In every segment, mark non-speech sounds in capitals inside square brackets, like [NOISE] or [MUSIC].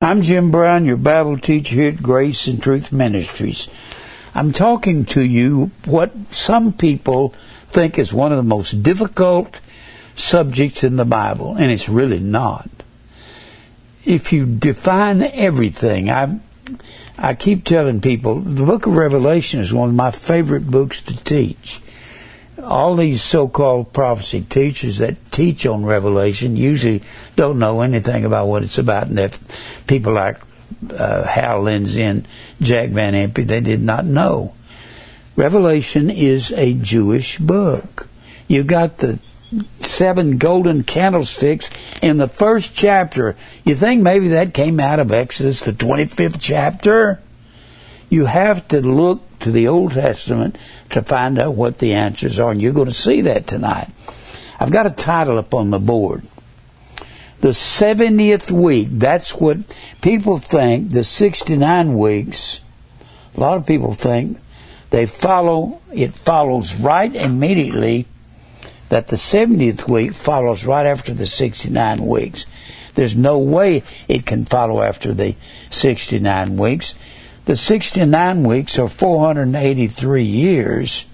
I'm Jim Brown, your Bible teacher here at Grace and Truth Ministries. I'm talking to you what some people think is one of the most difficult subjects in the Bible, and it's really not. If you define everything, I I keep telling people the book of Revelation is one of my favorite books to teach all these so-called prophecy teachers that teach on Revelation usually don't know anything about what it's about, and if people like uh, Hal Lindsey and Jack Van Impe, they did not know. Revelation is a Jewish book. You got the seven golden candlesticks in the first chapter. You think maybe that came out of Exodus, the 25th chapter? You have to look to the Old Testament to find out what the answers are, and you're going to see that tonight. I've got a title up on the board. The 70th week, that's what people think, the 69 weeks, a lot of people think they follow, it follows right immediately that the 70th week follows right after the 69 weeks. There's no way it can follow after the 69 weeks. The 69 weeks are 483 years.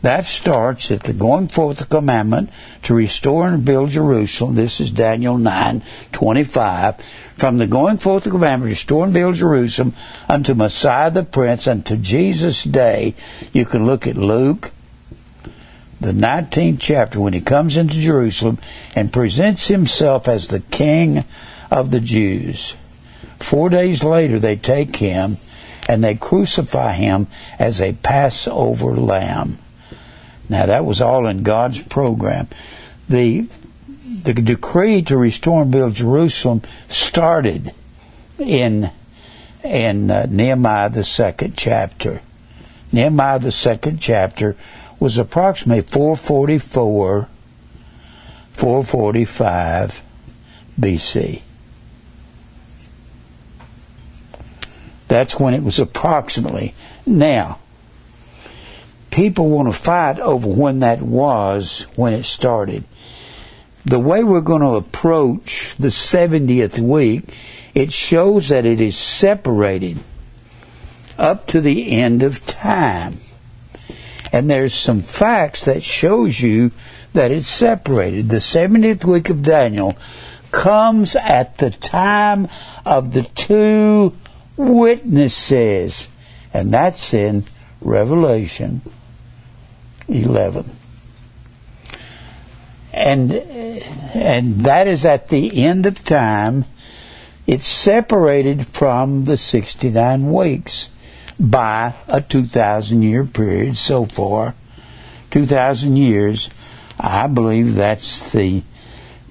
That starts at the going forth the commandment to restore and build Jerusalem. This is Daniel 9, 25. From the going forth of the commandment to restore and build Jerusalem unto Messiah the Prince, unto Jesus' day. You can look at Luke, the 19th chapter, when he comes into Jerusalem and presents himself as the King of the Jews. Four days later, they take him and they crucify him as a Passover lamb. Now, that was all in God's program. The, the decree to restore and build Jerusalem started in, in uh, Nehemiah, the second chapter. Nehemiah, the second chapter, was approximately 444, 445 BC. That's when it was approximately. Now, people want to fight over when that was, when it started. The way we're going to approach the 70th week, it shows that it is separated up to the end of time. And there's some facts that shows you that it's separated. The 70th week of Daniel comes at the time of the two witnesses. And that's in Revelation 11. And, and that is at the end of time. It's separated from the 69 weeks by a 2,000 year period so far. 2,000 years. I believe that's the,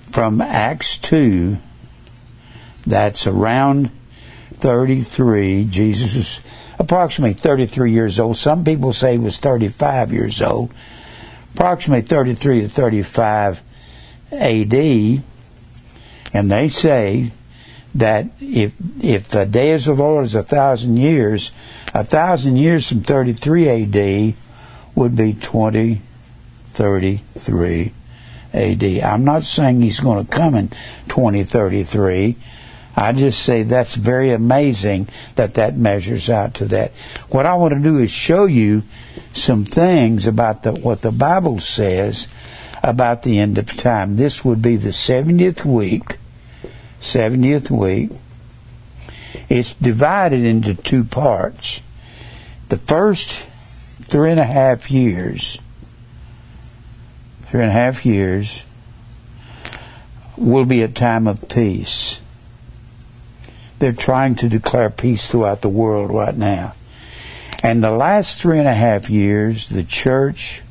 from Acts 2, that's around 33. Jesus was approximately 33 years old. Some people say he was 35 years old. Approximately 33 to 35 AD. And they say that if if the days of the Lord is a thousand years, a thousand years from 33 AD would be 2033 AD. I'm not saying he's going to come in 2033. I just say that's very amazing that that measures out to that. What I want to do is show you some things about the, what the Bible says about the end of time. This would be the 70th week. 70th week. It's divided into two parts. The first three and a half years, three and a half years, will be a time of peace. They're trying to declare peace throughout the world right now. And the last three and a half years, the church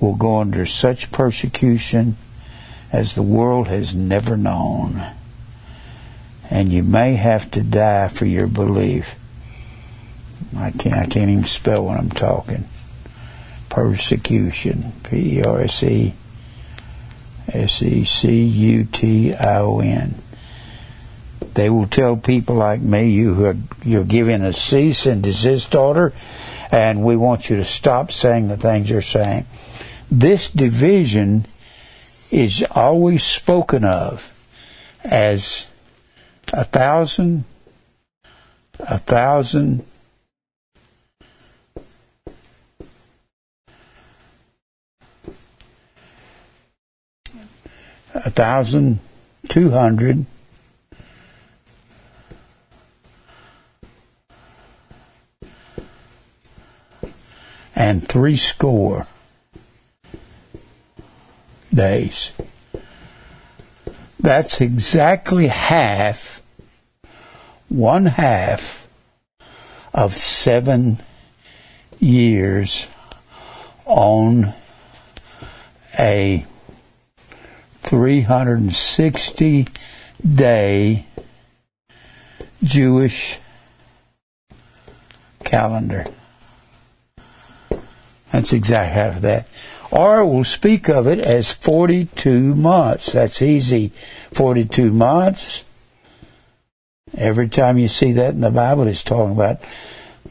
will go under such persecution as the world has never known. And you may have to die for your belief. I can't, I can't even spell when I'm talking. Persecution. P E R S E S E C U T I O N. They will tell people like me, you are, you're giving a cease and desist order, and we want you to stop saying the things you're saying. This division is always spoken of as a thousand, a thousand, a thousand two hundred and three score days. That's exactly half, one half of seven years on a 360 day Jewish calendar. That's exactly half of that. Or we'll speak of it as 42 months. That's easy. 42 months. Every time you see that in the Bible, it's talking about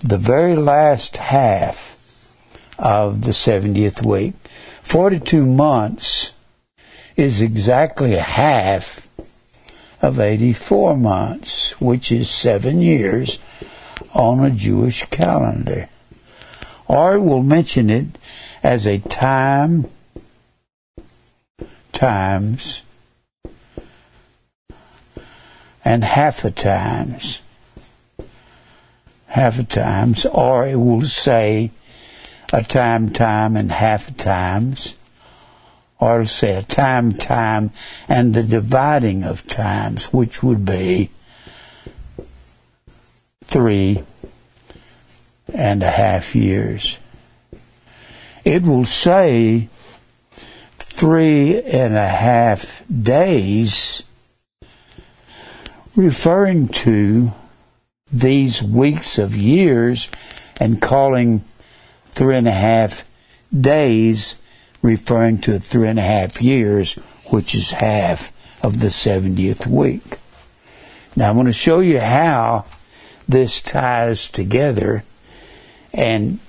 the very last half of the 70th week. 42 months is exactly half of 84 months, which is seven years on a Jewish calendar. Or we'll mention it as a time times and half a times. Half a times, or it will say a time time and half a times, or it'll say a time time and the dividing of times, which would be three and a half years it will say three and a half days, referring to these weeks of years and calling three and a half days referring to three and a half years, which is half of the 70th week. Now I'm going to show you how this ties together and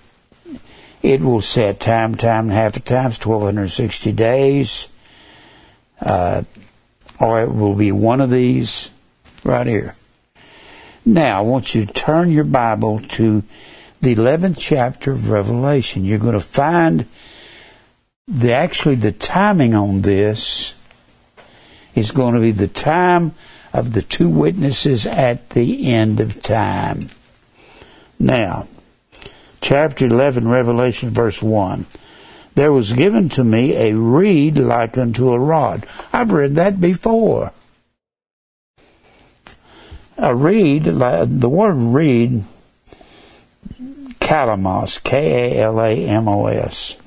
it will set time, time and a half times, 1260 days. Uh, or it will be one of these right here. Now, I want you to turn your Bible to the 11th chapter of Revelation. You're going to find the actually the timing on this is going to be the time of the two witnesses at the end of time. Now, chapter 11, Revelation, verse 1. There was given to me a reed like unto a rod. I've read that before. A reed, the word reed, kalamos, K A L A M O S.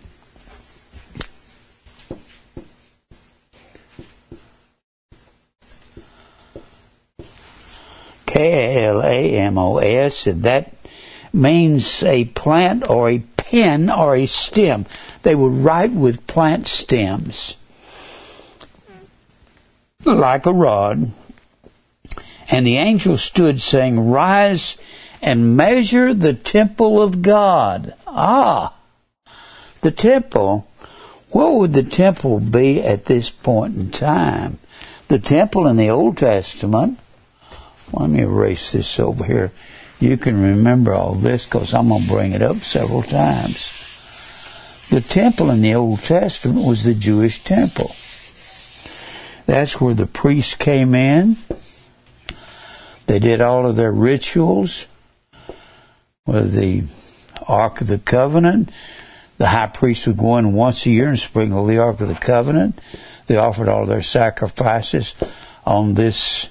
K A L A M O S, and that means a plant or a pen or a stem. They would write with plant stems, like a rod. And the angel stood saying, Rise and measure the temple of God. Ah, the temple. What would the temple be at this point in time? The temple in the Old Testament. Let me erase this over here you can remember all this because I'm going to bring it up several times. The temple in the Old Testament was the Jewish temple. That's where the priests came in. They did all of their rituals with the Ark of the Covenant. The high priest would go in once a year and sprinkle the Ark of the Covenant. They offered all their sacrifices on this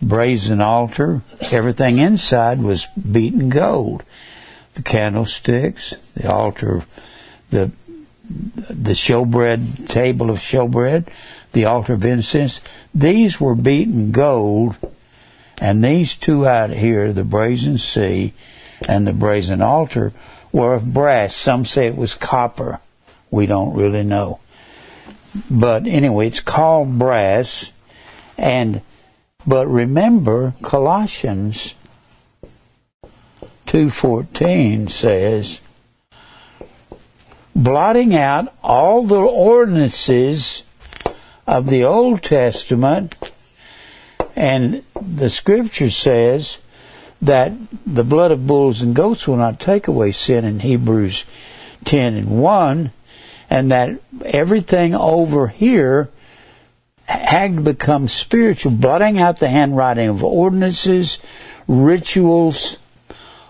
brazen altar. Everything inside was beaten gold. The candlesticks, the altar, the the showbread table of showbread, the altar of incense. These were beaten gold, and these two out here, the brazen sea and the brazen altar, were of brass. Some say it was copper. We don't really know. But anyway, it's called brass, and but remember, Colossians 2.14 says, blotting out all the ordinances of the Old Testament And the scripture says that the blood of bulls and goats will not take away sin in Hebrews 10 and 1, and that everything over here had become spiritual, blotting out the handwriting of ordinances, rituals.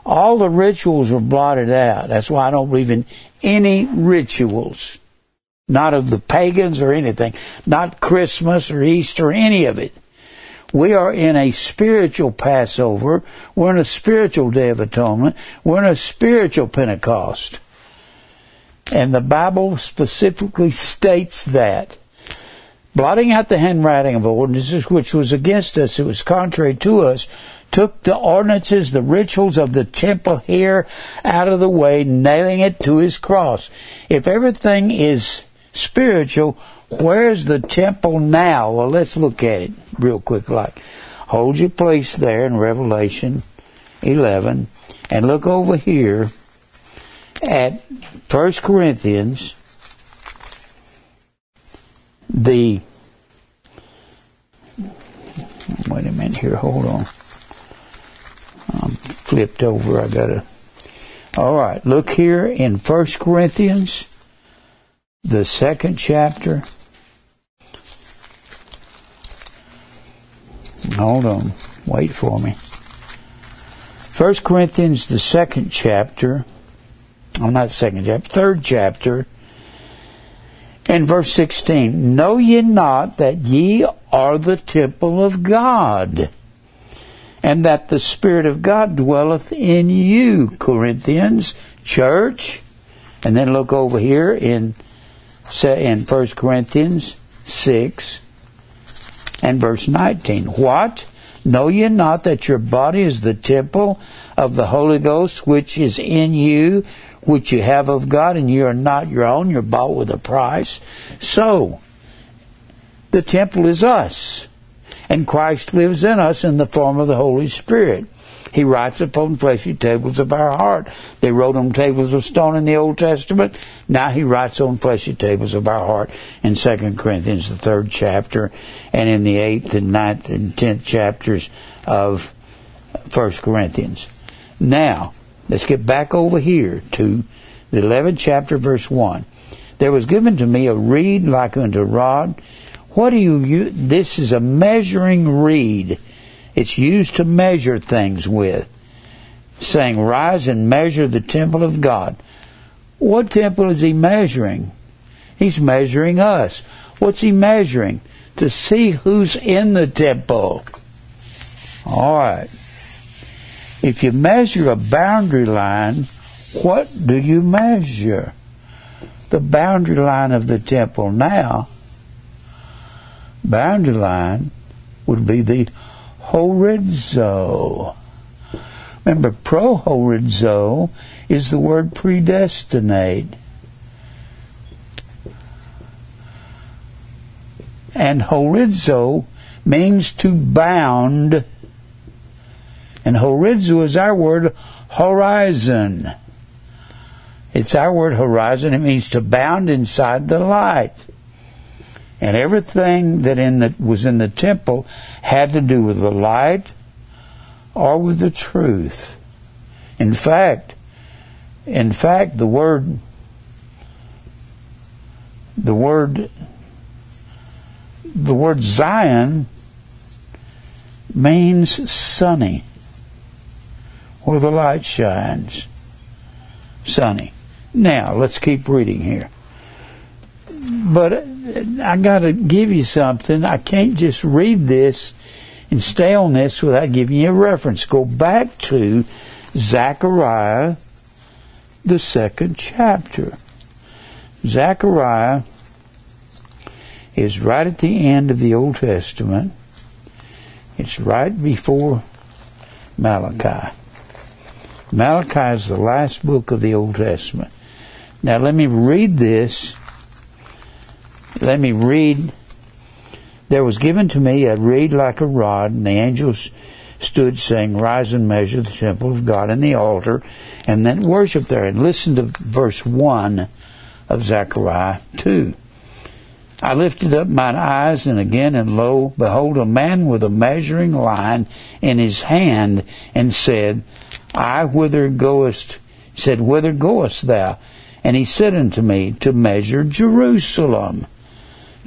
All the rituals were blotted out. That's why I don't believe in any rituals. Not of the pagans or anything. Not Christmas or Easter, or any of it. We are in a spiritual Passover. We're in a spiritual Day of Atonement. We're in a spiritual Pentecost. And the Bible specifically states that. Blotting out the handwriting of ordinances which was against us, it was contrary to us, took the ordinances, the rituals of the temple here out of the way, nailing it to his cross. If everything is spiritual, where's the temple now? Well, let's look at it real quick. Like, hold your place there in Revelation 11 and look over here at 1 Corinthians, the wait a minute here, hold on. I'm flipped over. I gotta. All right, look here in First Corinthians, the second chapter. Hold on, wait for me. First Corinthians, the second chapter. I'm not second chapter, third chapter. In verse 16, Know ye not that ye are the temple of God, and that the Spirit of God dwelleth in you, Corinthians, church. And then look over here in, in 1 Corinthians 6 and verse 19. What? Know ye not that your body is the temple of the Holy Ghost which is in you, which you have of God, and you are not your own, you're bought with a price. So, the temple is us, and Christ lives in us in the form of the Holy Spirit. He writes upon fleshy tables of our heart. They wrote on tables of stone in the Old Testament. Now he writes on fleshy tables of our heart in 2 Corinthians, the third chapter, and in the eighth and ninth and tenth chapters of 1 Corinthians. Now, let's get back over here to the 11th chapter, verse 1. There was given to me a reed like unto a rod. What do you use? This is a measuring reed. It's used to measure things with. Saying, Rise and measure the temple of God. What temple is he measuring? He's measuring us. What's he measuring? To see who's in the temple. All right. If you measure a boundary line, what do you measure? The boundary line of the temple now, boundary line would be the horizo. Remember, prohorizo is the word predestinate. And horizo means to bound. And horizo is our word horizon. It's our word horizon. It means to bound inside the light. And everything that in the, was in the temple had to do with the light or with the truth. In fact, in fact, the word, the word, the word Zion means sunny, where the light shines. Sunny. Now, let's keep reading here. But I got to give you something. I can't just read this and stay on this without giving you a reference. Go back to Zechariah, the second chapter. Zechariah is right at the end of the Old Testament. It's right before Malachi. Malachi is the last book of the Old Testament. Now let me read this. Let me read. There was given to me a reed like a rod, and the angels stood saying, Rise and measure the temple of God and the altar, and then worship there. And listen to verse 1 of Zechariah 2. I lifted up mine eyes, and again, and lo, behold, a man with a measuring line in his hand, and said, I, whither goest? Said, Whither goest thou? And he said unto me, To measure Jerusalem,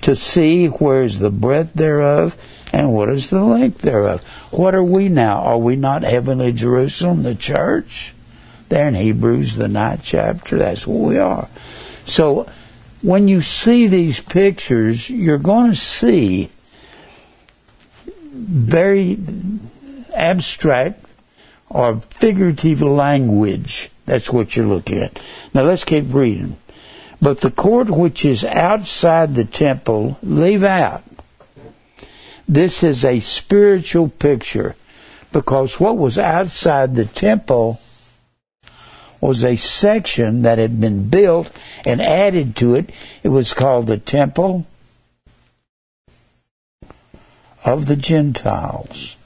to see where is the breadth thereof, and what is the length thereof. What are we now? Are we not heavenly Jerusalem, the church? There in Hebrews, the ninth chapter, that's what we are. So, when you see these pictures, you're going to see very abstract or figurative language. That's what you're looking at. Now let's keep reading. But the court which is outside the temple, leave out. This is a spiritual picture because what was outside the temple was a section that had been built and added to it. It was called the Temple of the Gentiles.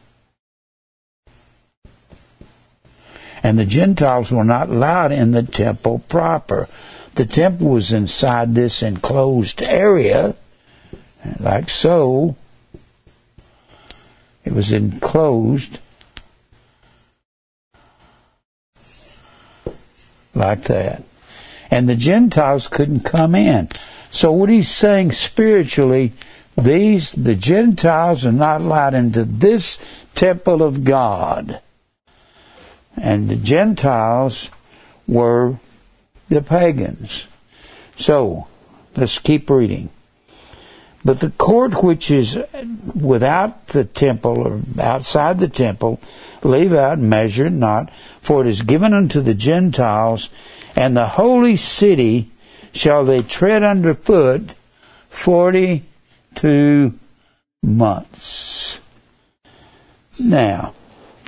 And the Gentiles were not allowed in the temple proper. The temple was inside this enclosed area, like so. It was enclosed like that. And the Gentiles couldn't come in. So what he's saying spiritually, these, the Gentiles are not allowed into this temple of God. And the Gentiles were the pagans. So, let's keep reading. But the court which is without the temple or outside the temple, leave out, measure not, for it is given unto the Gentiles, and the holy city shall they tread under foot forty two months. Now,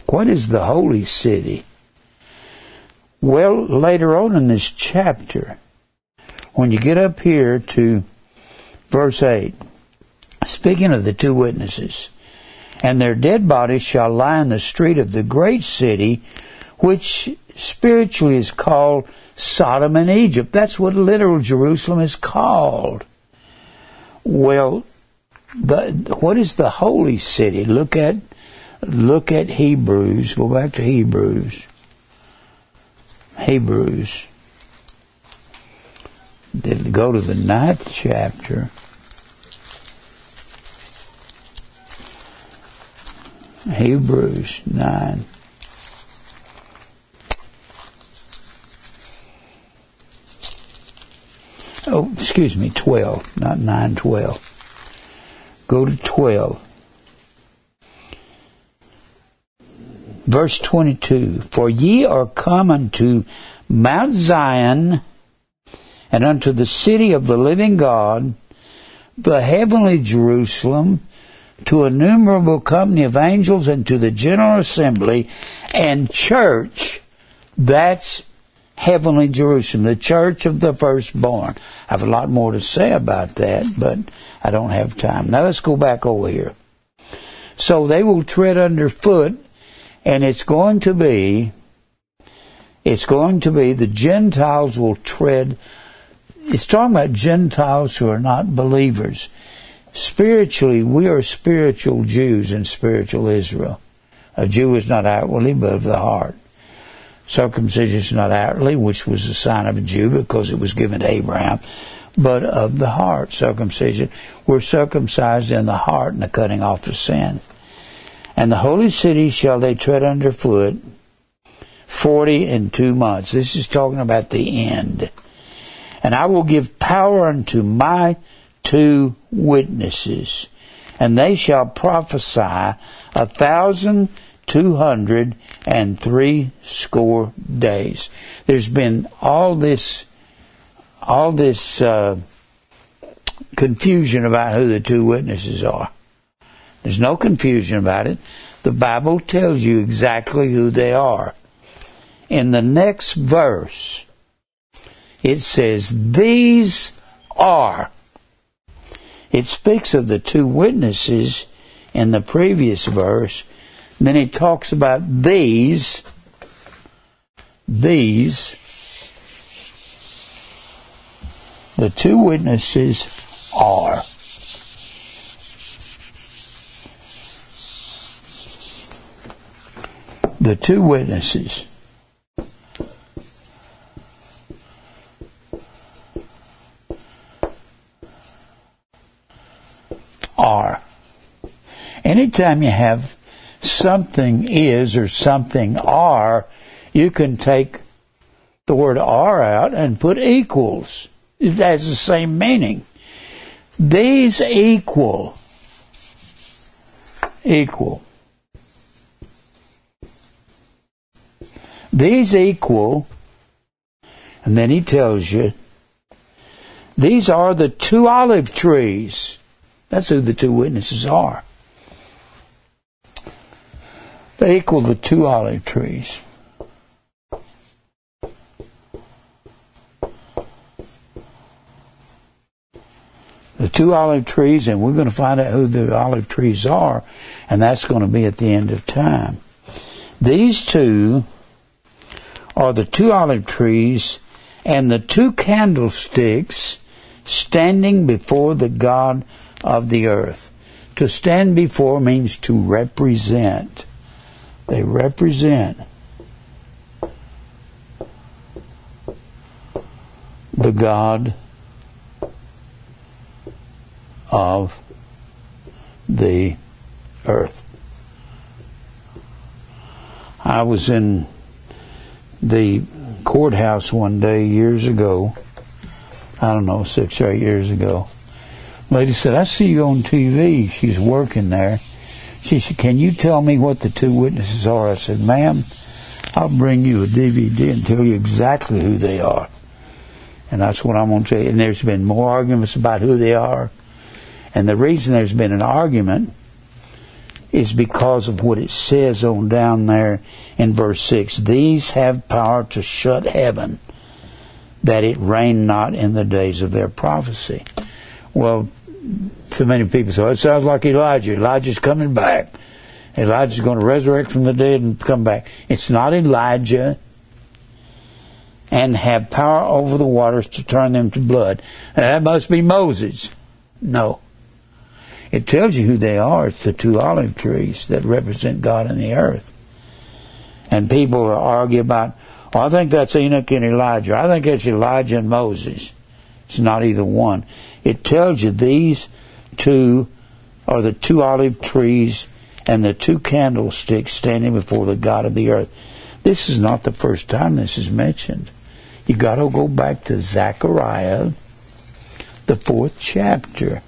what is the holy city? Well, later on in this chapter, when you get up here to verse 8, speaking of the two witnesses, and their dead bodies shall lie in the street of the great city, which spiritually is called Sodom and Egypt. That's what literal Jerusalem is called. Well, what is the holy city? Look at look at Hebrews. Go back to Hebrews. Hebrews. Then go to the ninth chapter. Hebrews 9. Oh, excuse me, 12, not 9, 12. Go to 12. Verse 22 For ye are come unto Mount Zion and unto the city of the living God, the heavenly Jerusalem, to a numerable company of angels, and to the general assembly and church. That's heavenly Jerusalem, the church of the firstborn. I have a lot more to say about that, but I don't have time. Now let's go back over here. So they will tread underfoot and it's going to be, it's going to be the Gentiles will tread. It's talking about Gentiles who are not believers. Spiritually, we are spiritual Jews in spiritual Israel. A Jew is not outwardly, but of the heart. Circumcision is not outwardly, which was a sign of a Jew because it was given to Abraham, but of the heart. Circumcision. We're circumcised in the heart and the cutting off of sin. And the holy city shall they tread under foot forty and two months. This is talking about the end. And I will give power unto my two witnesses, and they shall prophesy a thousand two hundred and three score days. There's been all this, all this uh, confusion about who the two witnesses are. There's no confusion about it. The Bible tells you exactly who they are. In the next verse, it says, These are. It speaks of the two witnesses in the previous verse. Then it talks about these. These. The two witnesses are. The two witnesses. Are. Anytime you have something is or something are, you can take the word are out and put equals. It has the same meaning. These equal. Equal. These equal, and then he tells you, these are the two olive trees. That's who the two witnesses are. They equal the two olive trees. The two olive trees, and we're going to find out who the olive trees are, and that's going to be at the end of time. These two are the two olive trees and the two candlesticks standing before the God of the earth. To stand before means to represent. They represent the God of the earth. I was in the courthouse one day years ago. I don't know, six or eight years ago. Lady said, I see you on TV. She's working there. She said, Can you tell me what the two witnesses are? I said, Ma'am, I'll bring you a DVD and tell you exactly who they are. And that's what I'm going to tell you. And there's been more arguments about who they are. And the reason there's been an argument is because of what it says on down there in verse 6. These have power to shut heaven, that it rain not in the days of their prophecy. Well, so many people say, it sounds like Elijah. Elijah's coming back. Elijah's going to resurrect from the dead and come back. It's not Elijah and have power over the waters to turn them to blood. that must be Moses. No. It tells you who they are. It's the two olive trees that represent God and the earth. And people argue about, well, I think that's Enoch and Elijah. I think it's Elijah and Moses. It's not either one. It tells you these two are the two olive trees and the two candlesticks standing before the God of the earth. This is not the first time this is mentioned. You got to go back to Zechariah, the fourth chapter,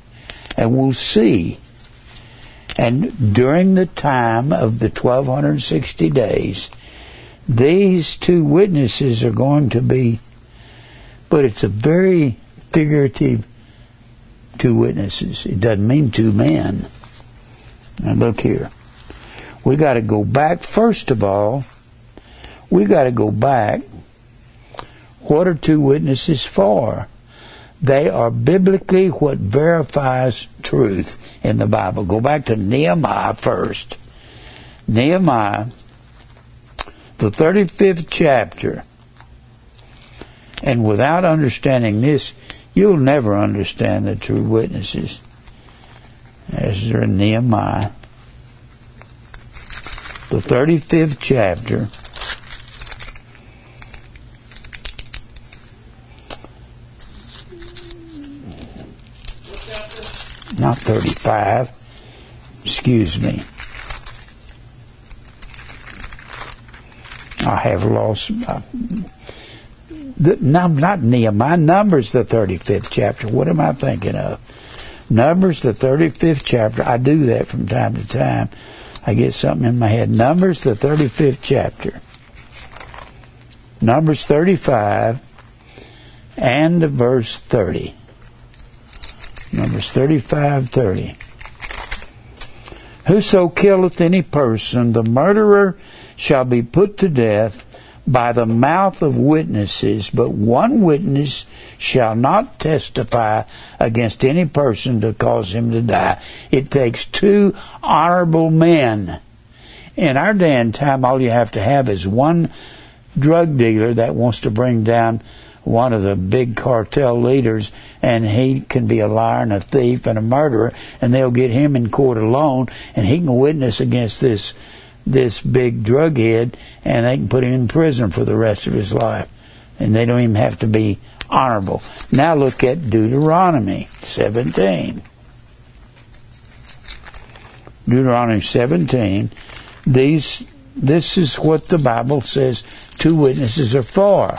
and we'll see. And during the time of the 1260 days, these two witnesses are going to be, but it's a very figurative two witnesses. It doesn't mean two men. Now look here. We got to go back, first of all, we got to go back. What are two witnesses for? They are biblically what verifies truth in the Bible. Go back to Nehemiah first. Nehemiah, the 35th chapter. And without understanding this, You'll never understand the true witnesses. Ezra and Nehemiah. The 35th chapter. Not 35. Excuse me. I have lost. Uh, the, not Nehemiah, Numbers, the 35th chapter. What am I thinking of? Numbers, the 35th chapter. I do that from time to time. I get something in my head. Numbers, the 35th chapter. Numbers 35 and verse 30. Numbers 35, 30. Whoso killeth any person, the murderer shall be put to death by the mouth of witnesses, but one witness shall not testify against any person to cause him to die. It takes two honorable men. In our day and time, all you have to have is one drug dealer that wants to bring down one of the big cartel leaders, and he can be a liar and a thief and a murderer, and they'll get him in court alone, and he can witness against this this big drug head, and they can put him in prison for the rest of his life, and they don't even have to be honorable. Now look at Deuteronomy 17. Deuteronomy 17. These, this is what the Bible says two witnesses are for.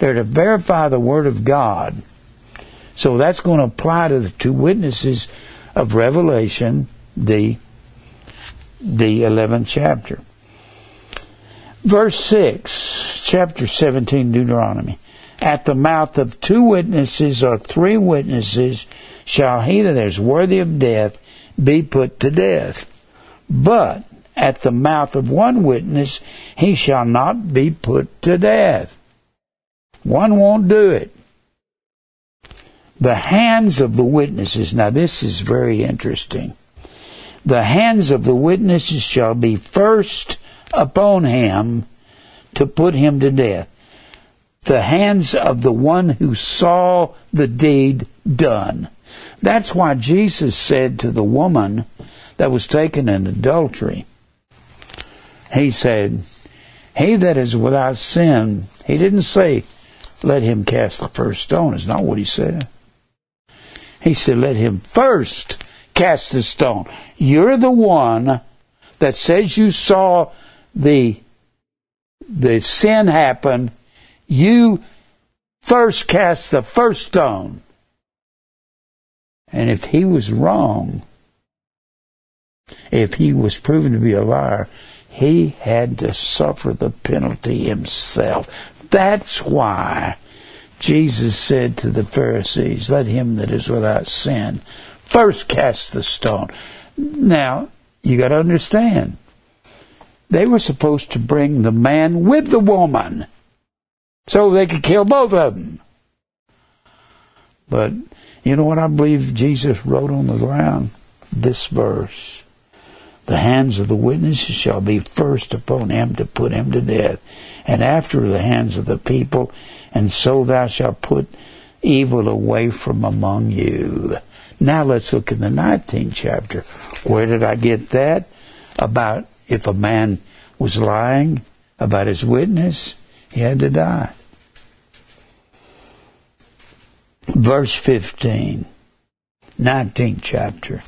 They're to verify the Word of God. So that's going to apply to the two witnesses of Revelation, the, the 11th chapter. Verse 6, chapter 17, Deuteronomy. At the mouth of two witnesses or three witnesses shall he that is worthy of death be put to death. But at the mouth of one witness he shall not be put to death. One won't do it. The hands of the witnesses, now this is very interesting. The hands of the witnesses shall be first upon him to put him to death. The hands of the one who saw the deed done. That's why Jesus said to the woman that was taken in adultery, He said, He that is without sin, He didn't say, let him cast the first stone. Is not what he said. He said, let him first cast the stone. You're the one that says you saw the, the sin happen. You first cast the first stone. And if he was wrong, if he was proven to be a liar, he had to suffer the penalty himself. That's why Jesus said to the Pharisees, Let him that is without sin first cast the stone. Now, you got to understand, they were supposed to bring the man with the woman so they could kill both of them. But you know what I believe Jesus wrote on the ground? This verse. The hands of the witnesses shall be first upon him to put him to death, and after the hands of the people, and so thou shalt put evil away from among you. Now let's look in the 19th chapter. Where did I get that? About if a man was lying about his witness, he had to die. Verse 15, 19th chapter.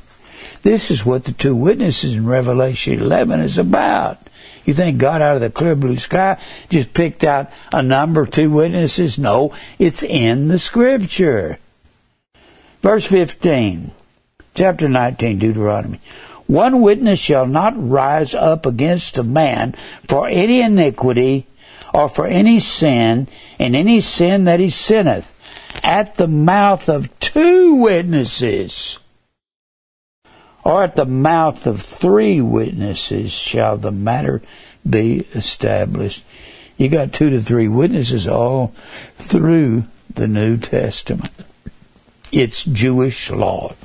This is what the two witnesses in Revelation 11 is about. You think God out of the clear blue sky just picked out a number, two witnesses? No, it's in the scripture. Verse 15, chapter 19, Deuteronomy. One witness shall not rise up against a man for any iniquity or for any sin, and any sin that he sinneth, at the mouth of two witnesses or at the mouth of three witnesses shall the matter be established. You got two to three witnesses all through the New Testament. It's Jewish law.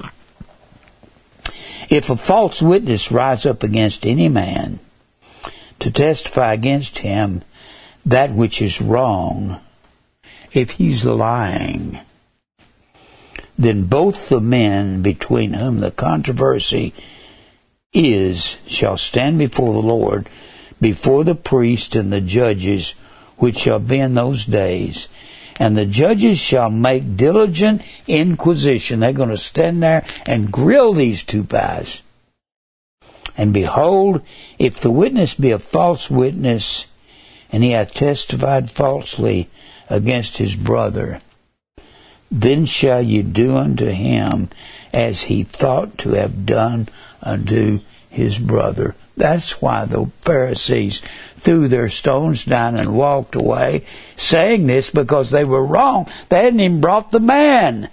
If a false witness rise up against any man to testify against him that which is wrong, if he's lying, then both the men between whom the controversy is shall stand before the Lord, before the priest and the judges, which shall be in those days. And the judges shall make diligent inquisition. They're going to stand there and grill these two guys. And behold, if the witness be a false witness, and he hath testified falsely against his brother, then shall you do unto him as he thought to have done unto his brother. That's why the Pharisees threw their stones down and walked away, saying this because they were wrong. They hadn't even brought the man.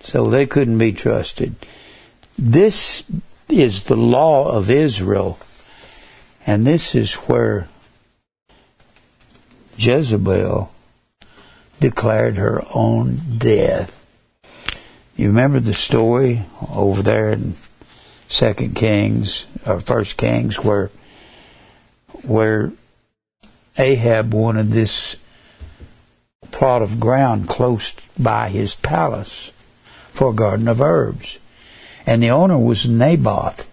So they couldn't be trusted. This is the law of Israel, and this is where Jezebel declared her own death. You remember the story over there in Second Kings or First Kings where where Ahab wanted this plot of ground close by his palace for a garden of herbs. And the owner was Naboth.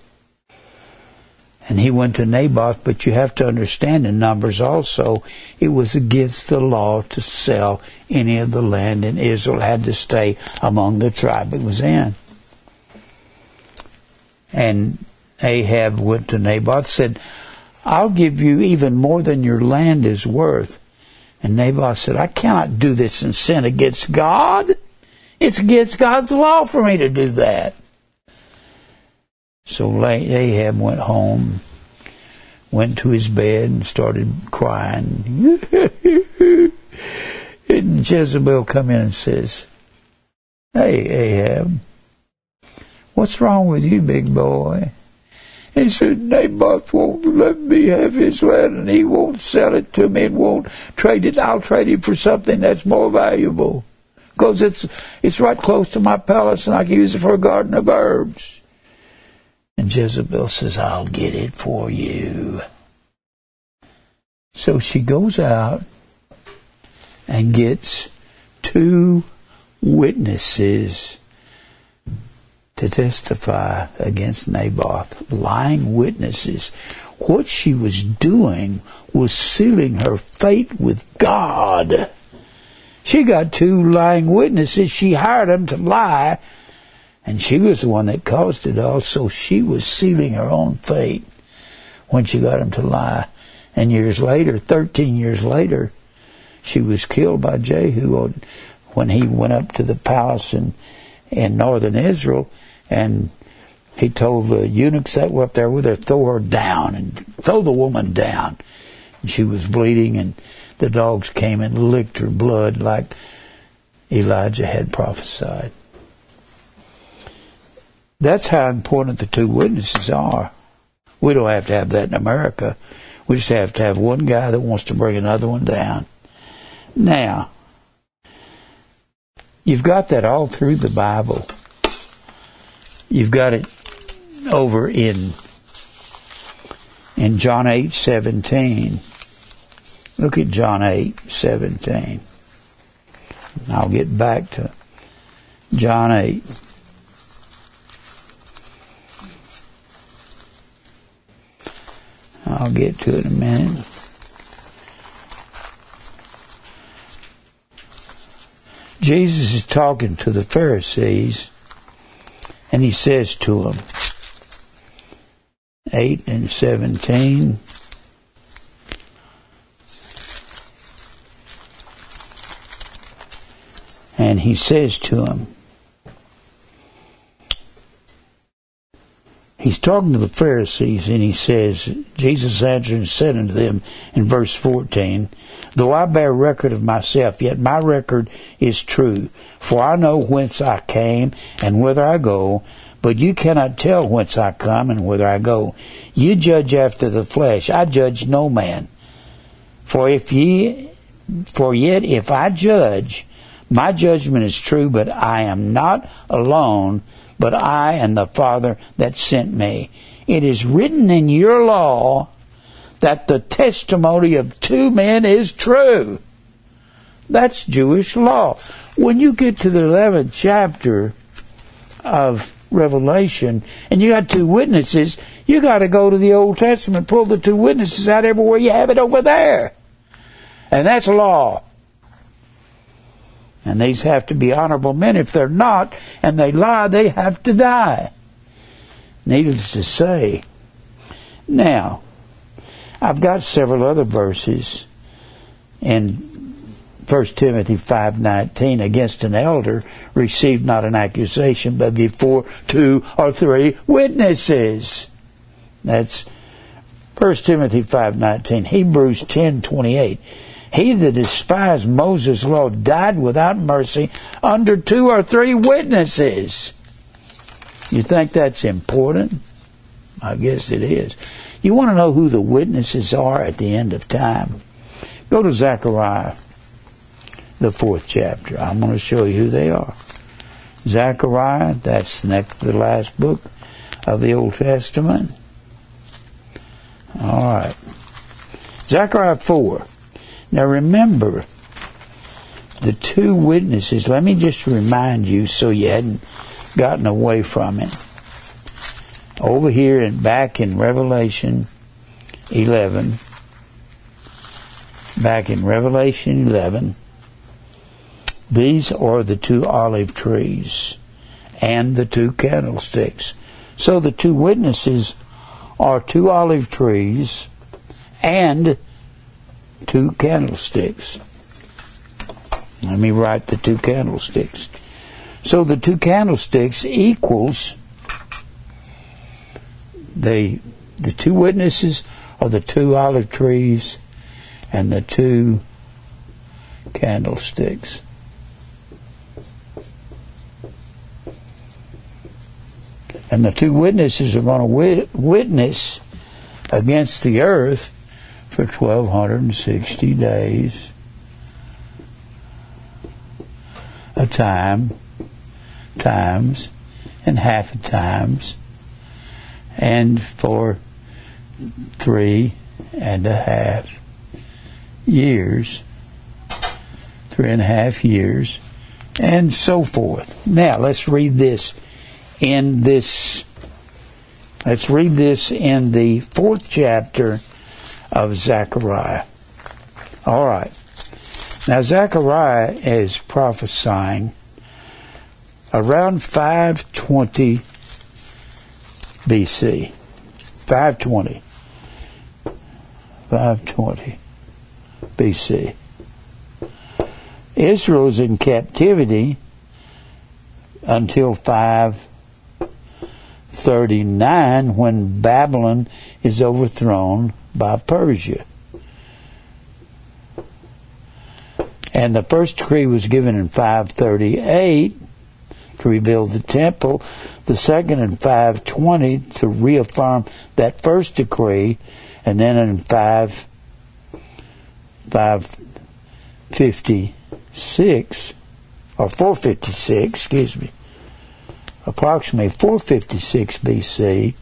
And he went to Naboth, but you have to understand in Numbers also, it was against the law to sell any of the land, and Israel had to stay among the tribe it was in. And Ahab went to Naboth, said, I'll give you even more than your land is worth. And Naboth said, I cannot do this and sin against God. It's against God's law for me to do that. So Ahab went home, went to his bed and started crying. [LAUGHS] and Jezebel come in and says, Hey, Ahab, what's wrong with you, big boy? He said, Naboth won't let me have his land and he won't sell it to me and won't trade it. I'll trade it for something that's more valuable. Because it's, it's right close to my palace and I can use it for a garden of herbs. And Jezebel says, I'll get it for you. So she goes out and gets two witnesses to testify against Naboth, lying witnesses. What she was doing was sealing her fate with God. She got two lying witnesses. She hired them to lie, and she was the one that caused it all, so she was sealing her own fate when she got him to lie. And years later, 13 years later, she was killed by Jehu when he went up to the palace in, in northern Israel and he told the eunuchs that were up there with her, throw her down and throw the woman down. And she was bleeding and the dogs came and licked her blood like Elijah had prophesied. That's how important the two witnesses are. We don't have to have that in America. We just have to have one guy that wants to bring another one down. Now, you've got that all through the Bible. You've got it over in in John 8 17. Look at John 8 17. I'll get back to John 8. I'll get to it in a minute. Jesus is talking to the Pharisees and he says to them, 8 and 17, and he says to them, he's talking to the Pharisees and he says, Jesus answered and said unto them in verse 14, Though I bear record of myself, yet my record is true. For I know whence I came and whither I go, but you cannot tell whence I come and whither I go. You judge after the flesh. I judge no man. For if ye, for yet if I judge, my judgment is true, but I am not alone, but I and the Father that sent me. It is written in your law that the testimony of two men is true. That's Jewish law. When you get to the 11th chapter of Revelation and you got two witnesses, you got to go to the Old Testament, pull the two witnesses out everywhere you have it over there. And that's law. And these have to be honorable men. If they're not and they lie, they have to die. Needless to say. Now, I've got several other verses in 1 Timothy 5:19 against an elder receive not an accusation but before two or three witnesses. That's 1 Timothy 5:19, Hebrews 10:28. He that despised Moses' law died without mercy under two or three witnesses. You think that's important? I guess it is. You want to know who the witnesses are at the end of time? Go to Zechariah, the fourth chapter. I'm going to show you who they are. Zechariah, that's next the last book of the Old Testament. All right. Zechariah 4. Now remember, the two witnesses, let me just remind you so you hadn't gotten away from it. Over here and back in Revelation 11, back in Revelation 11, these are the two olive trees and the two candlesticks. So the two witnesses are two olive trees and two candlesticks. Let me write the two candlesticks. So the two candlesticks equals the the two witnesses are the two olive trees and the two candlesticks. And the two witnesses are going to witness against the earth for 1260 days. A time, times, and half a times, and for three and a half years, three and a half years, and so forth. Now, let's read this in this. Let's read this in the fourth chapter of Zechariah. All right. Now, Zechariah is prophesying around 520 BC. 520. 520 BC. Israel is in captivity until 539 when Babylon is overthrown by Persia. And the first decree was given in 538 to rebuild the temple, the second in 520 to reaffirm that first decree, and then in 5, 556, or 456, excuse me, approximately 456 BC,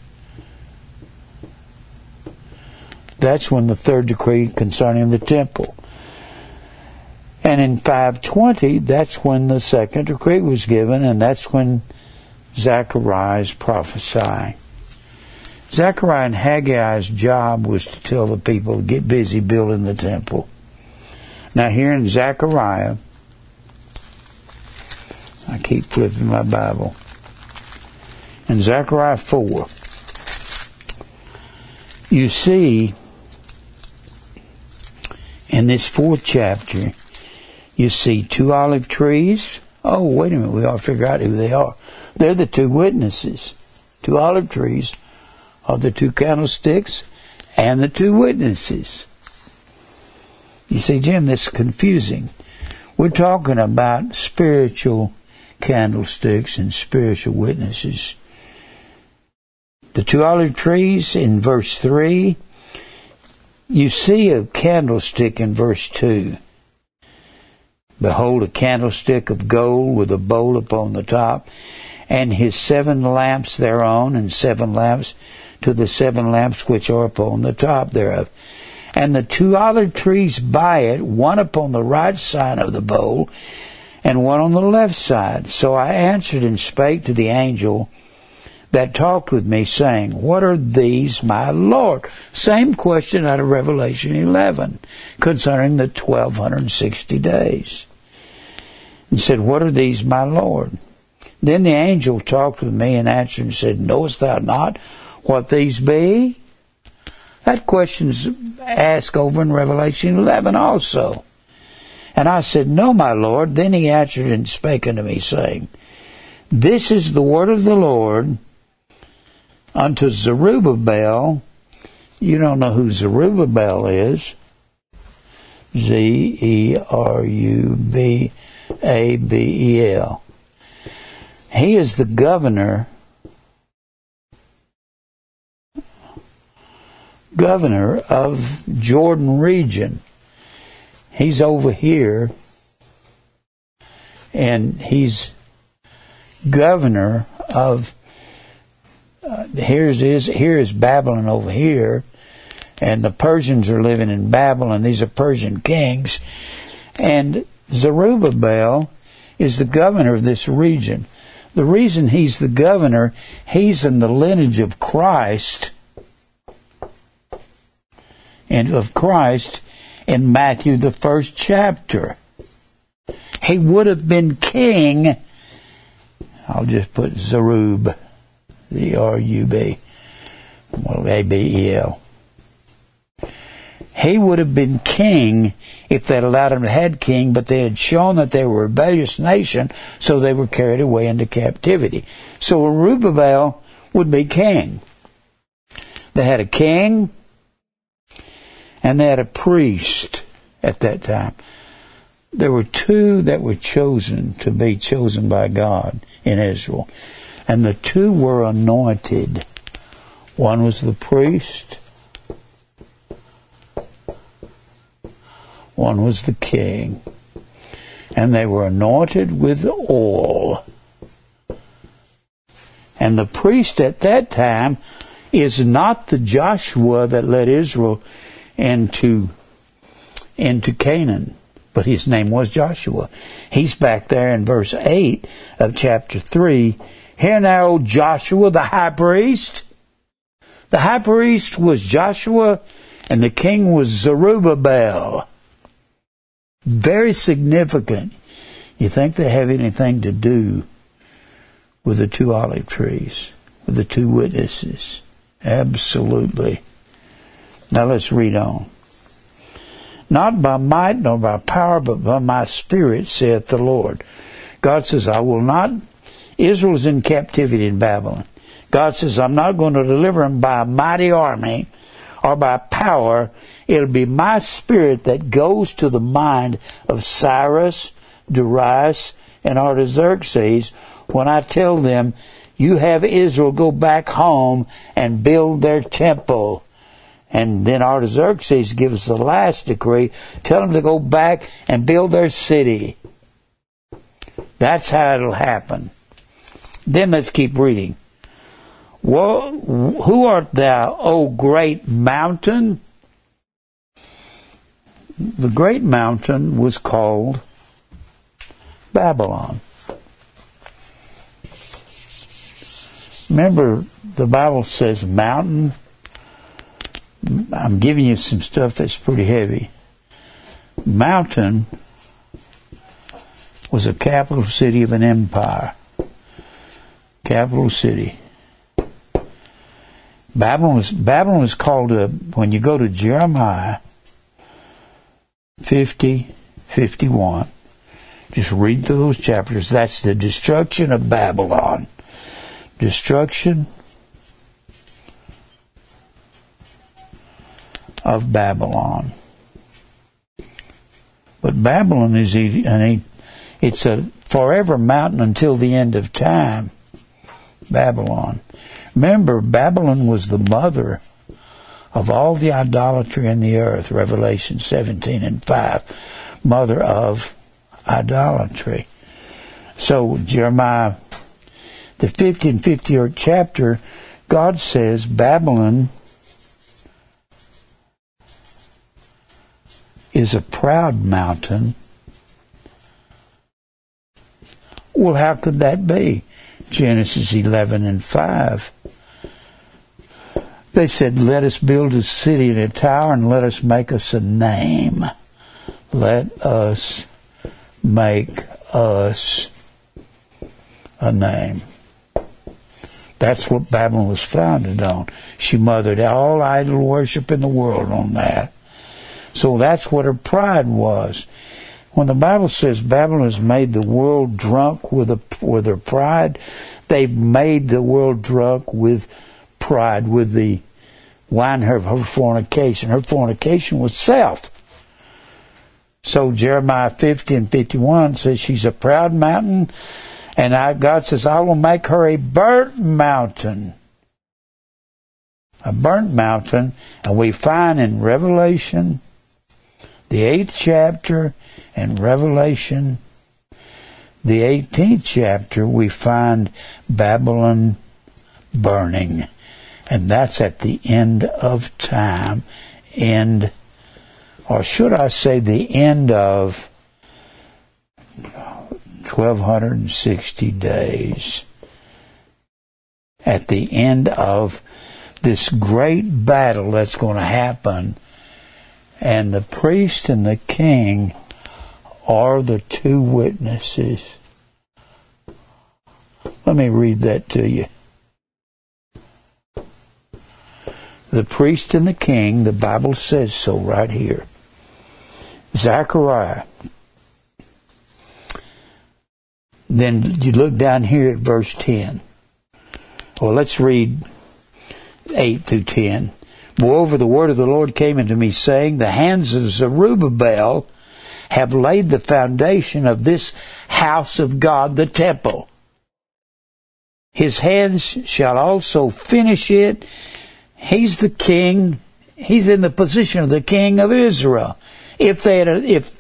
That's when the third decree concerning the temple. And in 520, that's when the second decree was given, and that's when Zechariah is prophesying. Zechariah and Haggai's job was to tell the people to get busy building the temple. Now, here in Zechariah, I keep flipping my Bible. In Zechariah 4, you see in this fourth chapter, you see two olive trees. Oh, wait a minute, we ought to figure out who they are. They're the two witnesses. Two olive trees are the two candlesticks and the two witnesses. You see, Jim, this is confusing. We're talking about spiritual candlesticks and spiritual witnesses. The two olive trees in verse 3 you see a candlestick in verse 2. Behold, a candlestick of gold with a bowl upon the top, and his seven lamps thereon, and seven lamps to the seven lamps which are upon the top thereof. And the two olive trees by it, one upon the right side of the bowl, and one on the left side. So I answered and spake to the angel that talked with me, saying, What are these, my Lord? Same question out of Revelation 11 concerning the 1260 days. And said, What are these, my Lord? Then the angel talked with me and answered and said, Knowest thou not what these be? That question's asked over in Revelation 11 also. And I said, No, my Lord. Then he answered and spake unto me, saying, This is the word of the Lord unto Zerubbabel. You don't know who Zerubbabel is. Z E R U B A B E L. He is the governor governor of Jordan region. He's over here and he's governor of uh, here's is here is Babylon over here, and the Persians are living in Babylon. These are Persian kings, and Zerubbabel is the governor of this region. The reason he's the governor, he's in the lineage of Christ and of Christ in Matthew the first chapter. He would have been king. I'll just put Zerub, Z R U B, well A B E L. He would have been king if they'd allowed him to have king, but they had shown that they were a rebellious nation, so they were carried away into captivity. So Zerubbabel would be king. They had a king, and they had a priest at that time. There were two that were chosen to be chosen by God in Israel, and the two were anointed. One was the priest, one was the king. And they were anointed with oil. And the priest at that time is not the Joshua that led Israel into, into Canaan, but his name was Joshua. He's back there in verse 8 of chapter 3. Hear now, Joshua the high priest. The high priest was Joshua, and the king was Zerubbabel. Very significant. You think they have anything to do with the two olive trees, with the two witnesses? Absolutely. Now let's read on. Not by might nor by power, but by my spirit, saith the Lord. God says, I will not. Israel's in captivity in Babylon. God says, I'm not going to deliver them by a mighty army or by power, It'll be my spirit that goes to the mind of Cyrus, Darius, and Artaxerxes when I tell them, you have Israel go back home and build their temple. And then Artaxerxes gives the last decree, tell them to go back and build their city. That's how it'll happen. Then let's keep reading. Well, who art thou, O great mountain? the great mountain was called Babylon. Remember, the Bible says mountain. I'm giving you some stuff that's pretty heavy. Mountain was a capital city of an empire. Capital city. Babylon was Babylon was called a, when you go to Jeremiah 50, 51. Just read through those chapters. That's the destruction of Babylon. Destruction of Babylon. But Babylon is a, it's a forever mountain until the end of time. Babylon. Remember, Babylon was the mother of all the idolatry in the earth, Revelation 17 and 5, mother of idolatry. So, Jeremiah, the 50 and 50th chapter, God says Babylon is a proud mountain. Well, how could that be? Genesis 11 and 5. They said, Let us build a city and a tower and let us make us a name. Let us make us a name. That's what Babylon was founded on. She mothered all idol worship in the world on that. So that's what her pride was. When the Bible says Babylon has made the world drunk with, a, with her pride, they've made the world drunk with pride, with the wine her, her fornication. Her fornication was self. So Jeremiah 50 and 51 says she's a proud mountain, and I, God says, I will make her a burnt mountain. A burnt mountain, and we find in Revelation, the eighth chapter, and Revelation, the 18th chapter, we find Babylon burning. And that's at the end of time, end, or should I say the end of 1260 days. At the end of this great battle that's going to happen, and the priest and the king are the two witnesses. Let me read that to you. The priest and the king, the Bible says so right here. Zechariah. Then you look down here at verse 10. Well, let's read 8 through 10. Moreover, the word of the Lord came unto me, saying, The hands of Zerubbabel have laid the foundation of this house of God, the temple. His hands shall also finish it. He's the king. He's in the position of the king of Israel. If they had, if,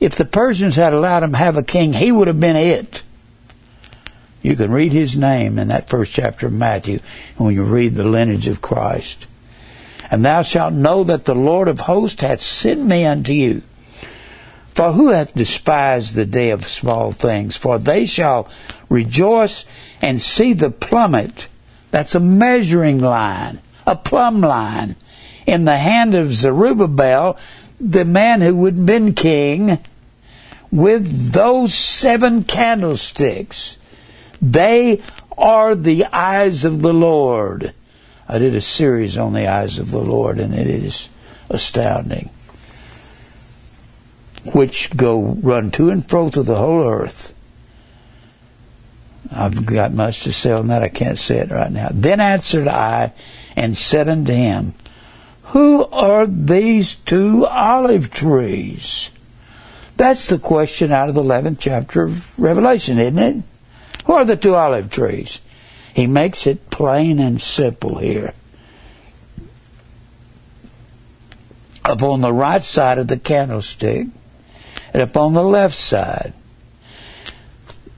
if the Persians had allowed him to have a king, he would have been it. You can read his name in that first chapter of Matthew when you read the lineage of Christ. And thou shalt know that the Lord of hosts hath sent me unto you. For who hath despised the day of small things? For they shall rejoice and see the plummet. That's a measuring line, a plumb line in the hand of Zerubbabel, the man who would have been king, with those seven candlesticks. They are the eyes of the Lord. I did a series on the eyes of the Lord, and it is astounding. Which go run to and fro through the whole earth I've got much to say on that. I can't say it right now. Then answered I and said unto him, Who are these two olive trees? That's the question out of the 11th chapter of Revelation, isn't it? Who are the two olive trees? He makes it plain and simple here. Upon the right side of the candlestick and upon the left side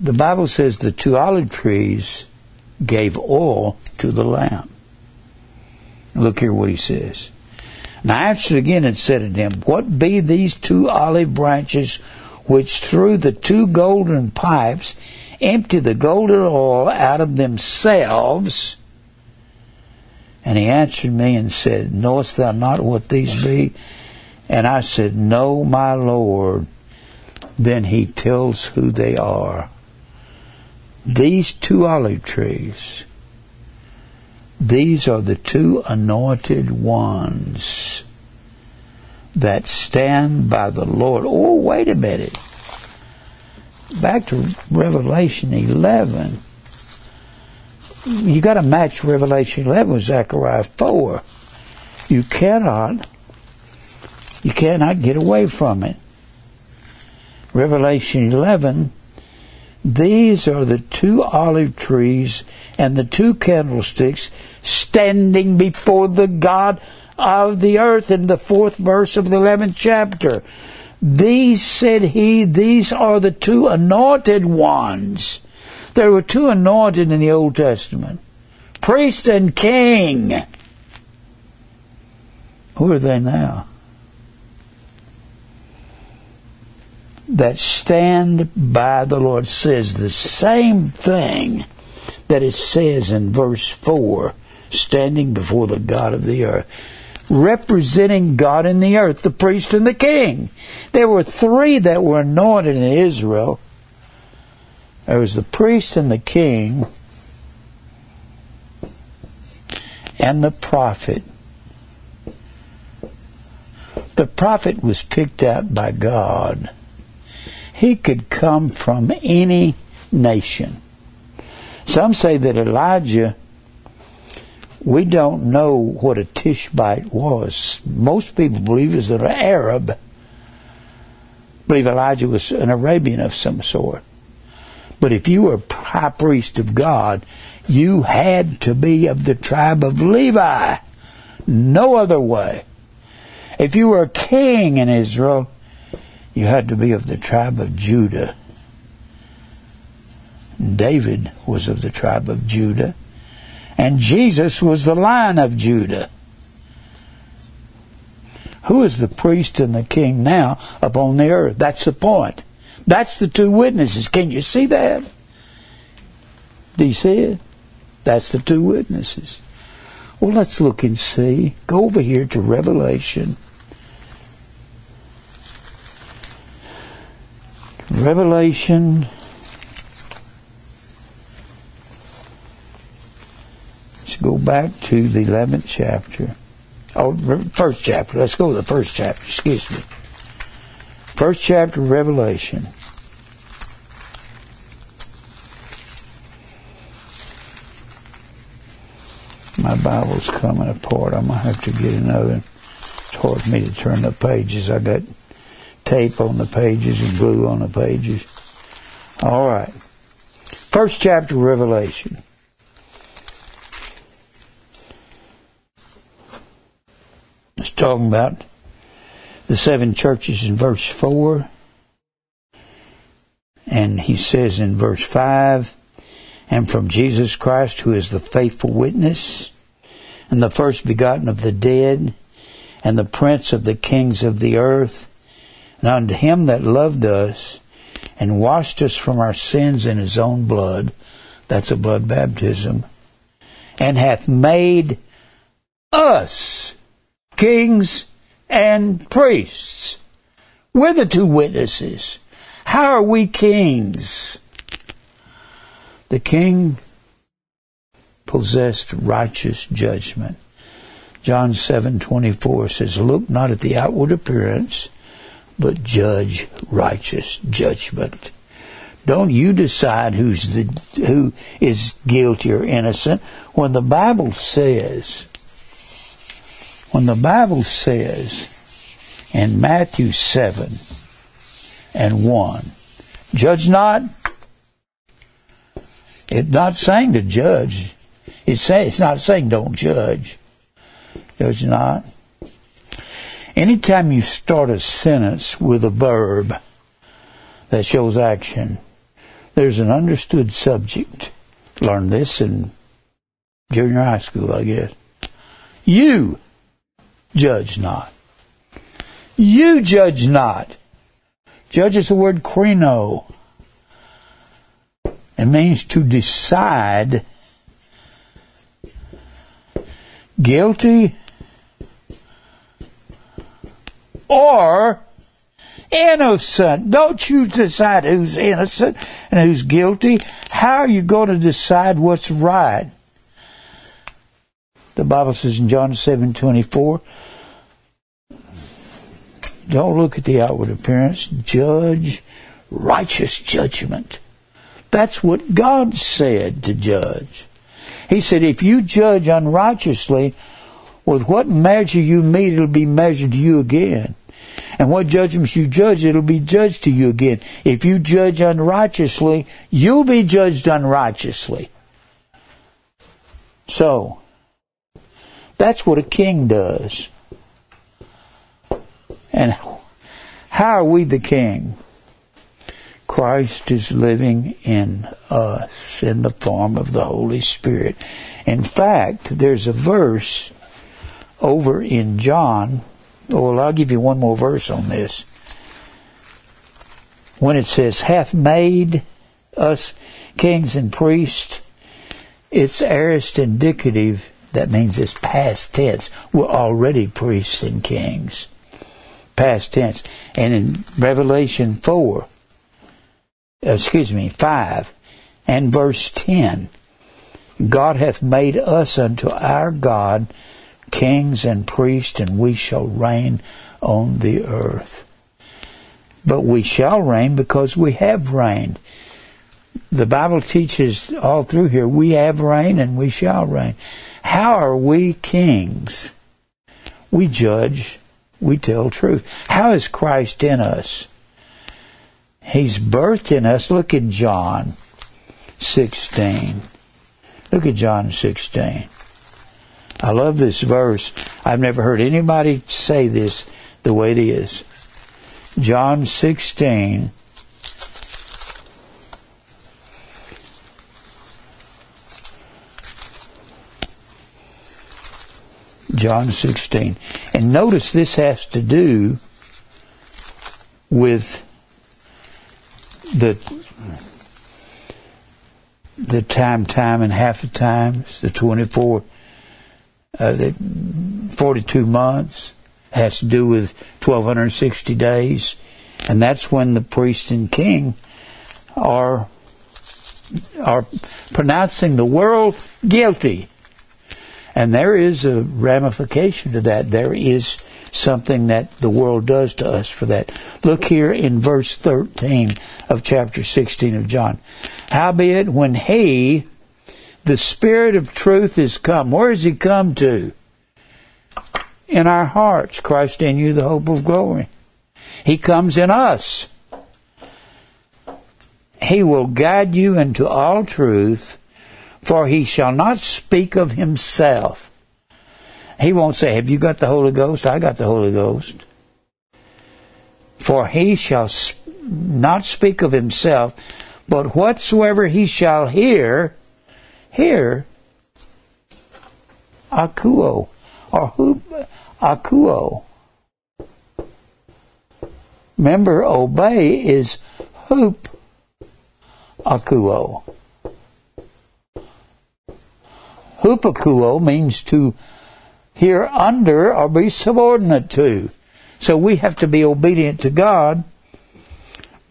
the Bible says the two olive trees gave oil to the lamp. Look here what he says. And I answered again and said unto him, What be these two olive branches which through the two golden pipes empty the golden oil out of themselves? And he answered me and said, Knowest thou not what these be? And I said, No, my Lord. Then he tells who they are these two olive trees, these are the two anointed ones that stand by the Lord. Oh, wait a minute. Back to Revelation 11. You got to match Revelation 11 with Zechariah 4. You cannot, you cannot get away from it. Revelation 11 these are the two olive trees and the two candlesticks standing before the God of the earth in the fourth verse of the 11th chapter. These, said he, these are the two anointed ones. There were two anointed in the Old Testament priest and king. Who are they now? That stand by the Lord says the same thing that it says in verse 4 standing before the God of the earth, representing God in the earth, the priest and the king. There were three that were anointed in Israel. There was the priest and the king and the prophet. The prophet was picked out by God he could come from any nation. Some say that Elijah, we don't know what a Tishbite was. Most people believe is that an Arab. Believe Elijah was an Arabian of some sort. But if you were high priest of God, you had to be of the tribe of Levi. No other way. If you were a king in Israel, you had to be of the tribe of Judah. David was of the tribe of Judah, and Jesus was the lion of Judah. Who is the priest and the king now upon the earth? That's the point. That's the two witnesses. Can you see that? Do you see it? That's the two witnesses. Well, let's look and see. Go over here to Revelation. Revelation. Let's go back to the 11th chapter. Oh, first chapter. Let's go to the first chapter. Excuse me. First chapter of Revelation. My Bible's coming apart. I'm going to have to get another. For me to turn the pages. I got tape on the pages and glue on the pages. All right. First chapter of Revelation. It's talking about the seven churches in verse 4. And he says in verse 5 and from Jesus Christ, who is the faithful witness, and the first begotten of the dead, and the prince of the kings of the earth, and unto him that loved us, and washed us from our sins in his own blood, that's a blood baptism, and hath made us kings and priests. We're the two witnesses. How are we kings? The king possessed righteous judgment. John 7:24 says, "Look not at the outward appearance, but judge righteous judgment." Don't you decide who's the who is guilty or innocent when the Bible says when the Bible says in Matthew 7 and 1, judge not it's not saying to judge. It's, say, it's not saying don't judge. Judge not. Anytime you start a sentence with a verb that shows action, there's an understood subject. Learn this in junior high school, I guess. You judge not. You judge not. Judge is the word krino. It means to decide guilty or innocent. Don't you decide who's innocent and who's guilty. How are you going to decide what's right? The Bible says in John 7 24, don't look at the outward appearance, judge righteous judgment. That's what God said to judge. He said, if you judge unrighteously, with what measure you meet, it'll be measured to you again. And what judgments you judge, it'll be judged to you again. If you judge unrighteously, you'll be judged unrighteously. So, that's what a king does. And how are we the king? Christ is living in us in the form of the Holy Spirit. In fact, there's a verse over in John. Well, I'll give you one more verse on this. When it says, hath made us kings and priests, it's aorist indicative. That means it's past tense. We're already priests and kings. Past tense. And in Revelation 4, excuse me, 5 and verse 10. God hath made us unto our God kings and priests, and we shall reign on the earth. But we shall reign because we have reigned. The Bible teaches all through here we have reigned and we shall reign. How are we kings? We judge, we tell truth. How is Christ in us? He's birthed in us. Look at John 16. Look at John 16. I love this verse. I've never heard anybody say this the way it is. John 16. John 16. And notice this has to do with the the time, time, and half the times, the 24, uh, 42 months has to do with 1260 days, and that's when the priest and king are are pronouncing the world guilty. And there is a ramification to that. There is something that the world does to us for that. Look here in verse 13 of chapter 16 of John. Howbeit, when he, the Spirit of truth, is come, where has he come to? In our hearts, Christ in you, the hope of glory. He comes in us. He will guide you into all truth, for he shall not speak of himself. He won't say, Have you got the Holy Ghost? I got the Holy Ghost. For he shall not speak of himself, but whatsoever he shall hear, hear, akuo, or who, akuo. Remember, obey is hoop akuo. Hupakuo means to hear under or be subordinate to. So we have to be obedient to God.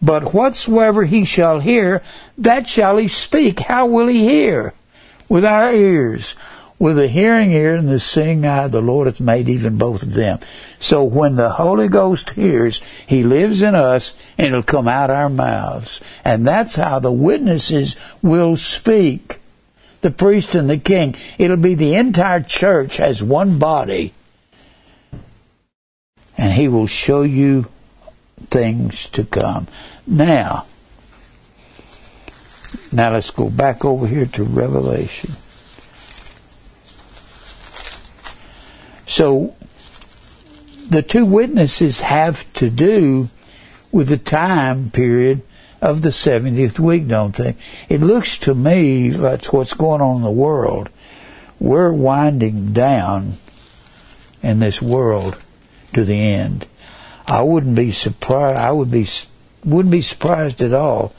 But whatsoever he shall hear, that shall he speak. How will he hear? With our ears. With the hearing ear and the seeing eye, the Lord hath made even both of them. So when the Holy Ghost hears, He lives in us and it'll come out our mouths. And that's how the witnesses will speak. The priest and the king. It'll be the entire church as one body. And He will show you things to come. Now, now let's go back over here to Revelation. So the two witnesses have to do with the time period of the 70th week, don't they? It looks to me that's what's going on in the world. We're winding down in this world to the end. I wouldn't be surprised. I would be wouldn't be surprised at all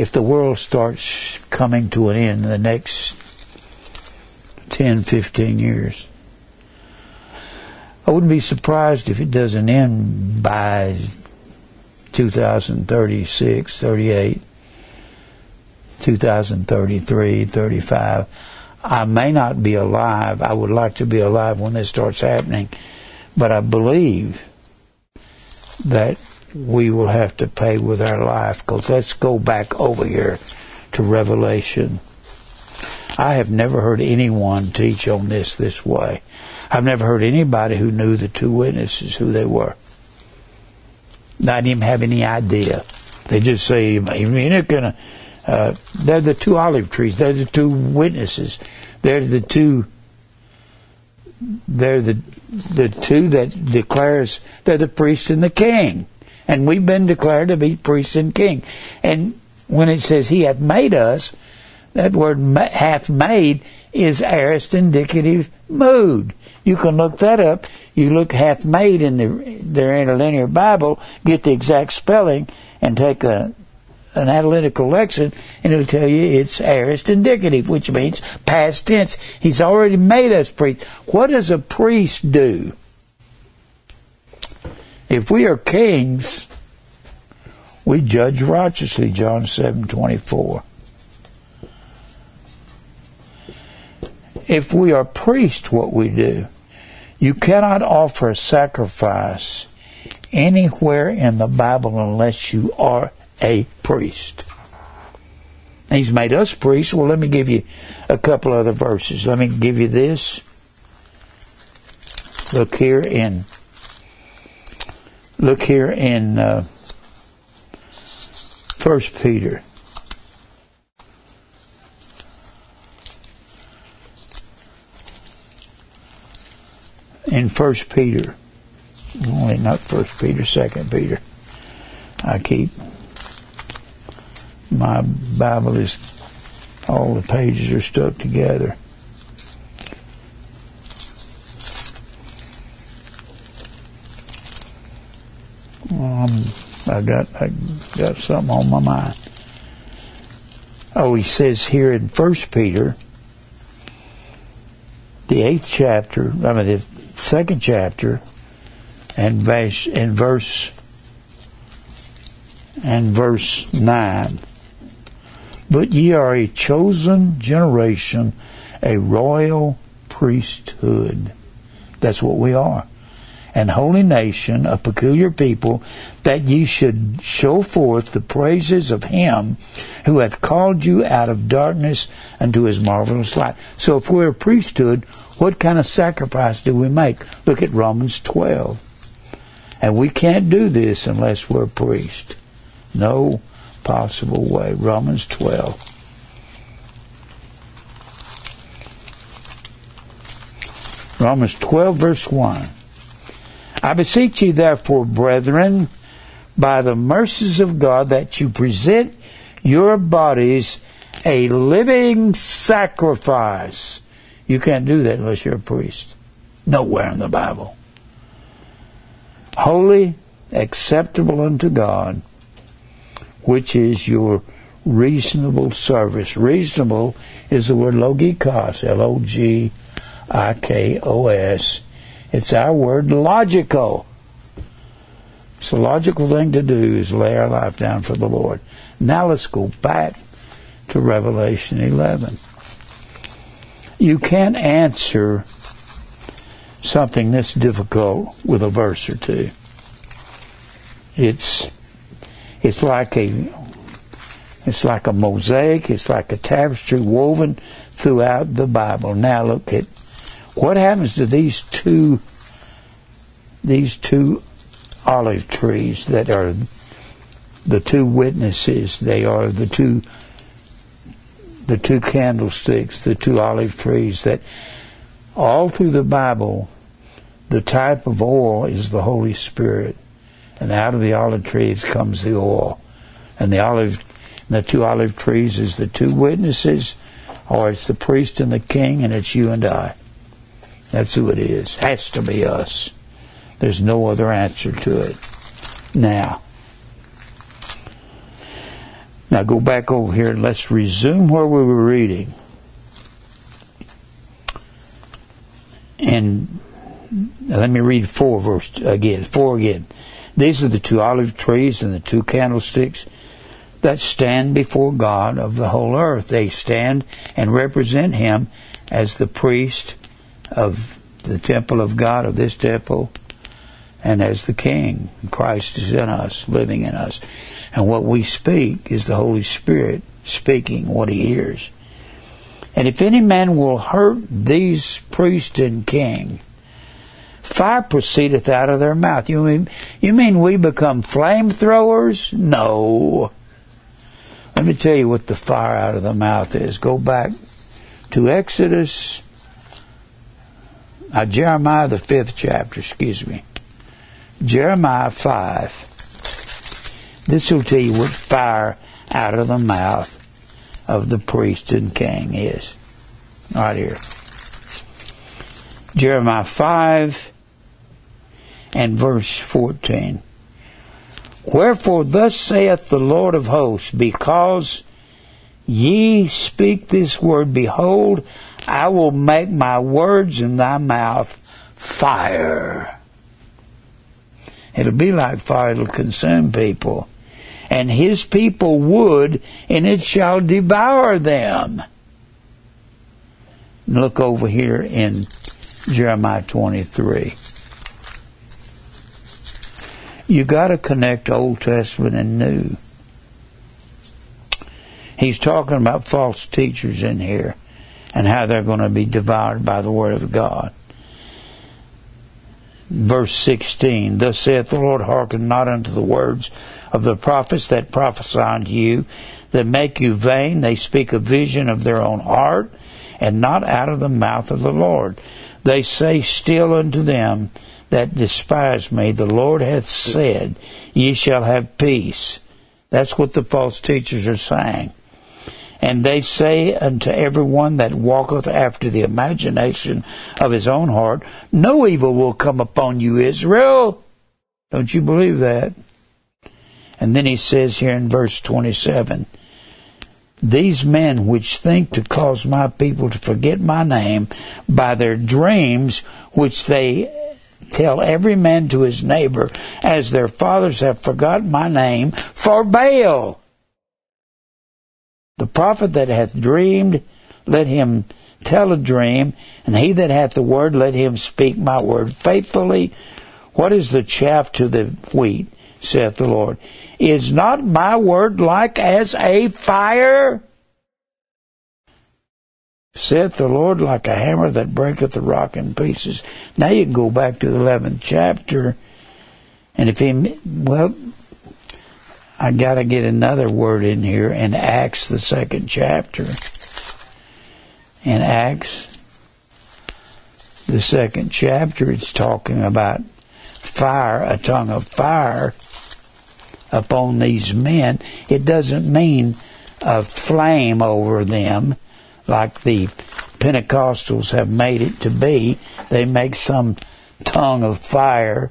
if the world starts coming to an end in the next 10, 15 years. I wouldn't be surprised if it doesn't end by 2036, 38, 2033, 35. I may not be alive. I would like to be alive when this starts happening, but I believe that we will have to pay with our life. Because let's go back over here to Revelation. I have never heard anyone teach on this this way. I've never heard anybody who knew the two witnesses who they were. I didn't even have any idea. They just say, you're gonna, uh, they're the two olive trees. They're the two witnesses. They're the two, they're the, the two that declares they're the priest and the king. And we've been declared to be priest and king. And when it says he hath made us, that word hath made is aorist indicative mood. You can look that up. You look hath made in the their interlinear Bible, get the exact spelling, and take a an analytical lexicon, and it'll tell you it's aorist indicative, which means past tense. He's already made us priests. What does a priest do? If we are kings, we judge righteously, John seven twenty four. if we are priests, what we do. You cannot offer a sacrifice anywhere in the Bible unless you are a priest. He's made us priests. Well, let me give you a couple other verses. Let me give you this. Look here in. Look here in uh, First Peter. in First Peter. Only not First Peter, Second Peter. I keep my Bible is all the pages are stuck together. Um, I got I got something on my mind. Oh, he says here in First Peter, the eighth chapter. I mean, the second chapter, and verse and verse and verse nine. But ye are a chosen generation, a royal priesthood. That's what we are and holy nation, a peculiar people, that ye should show forth the praises of him who hath called you out of darkness unto his marvelous light. So if we're a priesthood, what kind of sacrifice do we make? Look at Romans 12. And we can't do this unless we're a priest. No possible way. Romans 12. Romans 12, verse 1. I beseech you, therefore, brethren, by the mercies of God, that you present your bodies a living sacrifice. You can't do that unless you're a priest. Nowhere in the Bible. Holy, acceptable unto God, which is your reasonable service. Reasonable is the word logikos, L O G I K O S. It's our word logical. It's a logical thing to do is lay our life down for the Lord. Now let's go back to Revelation 11. You can't answer something this difficult with a verse or two. It's it's like a it's like a mosaic, it's like a tapestry woven throughout the Bible. Now look at what happens to these two these two olive trees that are the two witnesses? They are the two the two candlesticks, the two olive trees that all through the Bible the type of oil is the Holy Spirit. And out of the olive trees comes the oil. And the olive the two olive trees is the two witnesses, or it's the priest and the king, and it's you and I. That's who it is. Has to be us. There's no other answer to it. Now, now go back over here and let's resume where we were reading. And let me read four verse again. Four again. These are the two olive trees and the two candlesticks that stand before God of the whole earth. They stand and represent Him as the priest of the temple of God, of this temple, and as the King. Christ is in us, living in us. And what we speak is the Holy Spirit speaking what he hears. And if any man will hurt these priest and king, fire proceedeth out of their mouth. You mean, you mean we become flamethrowers? No. Let me tell you what the fire out of the mouth is. Go back to Exodus uh, Jeremiah, the fifth chapter, excuse me. Jeremiah 5. This will tell you what fire out of the mouth of the priest and king is. Right here. Jeremiah 5 and verse 14. Wherefore thus saith the Lord of hosts, because ye speak this word, behold, I will make my words in thy mouth fire. It'll be like fire, it'll consume people. And his people would, and it shall devour them. Look over here in Jeremiah 23. You got to connect Old Testament and New. He's talking about false teachers in here and how they're going to be devoured by the Word of God. Verse 16 Thus saith the Lord, hearken not unto the words of the prophets that prophesy unto you, that make you vain. They speak a vision of their own heart, and not out of the mouth of the Lord. They say still unto them that despise me, the Lord hath said, Ye shall have peace. That's what the false teachers are saying. And they say unto every one that walketh after the imagination of his own heart, No evil will come upon you, Israel. Don't you believe that? And then he says here in verse 27 These men which think to cause my people to forget my name by their dreams, which they tell every man to his neighbor, as their fathers have forgotten my name, for Baal. The prophet that hath dreamed, let him tell a dream, and he that hath the word, let him speak my word faithfully. What is the chaff to the wheat, saith the Lord? Is not my word like as a fire? Saith the Lord like a hammer that breaketh the rock in pieces. Now you can go back to the 11th chapter, and if he, well, I gotta get another word in here in Acts, the second chapter. In Acts, the second chapter, it's talking about fire, a tongue of fire upon these men. It doesn't mean a flame over them like the Pentecostals have made it to be. They make some tongue of fire.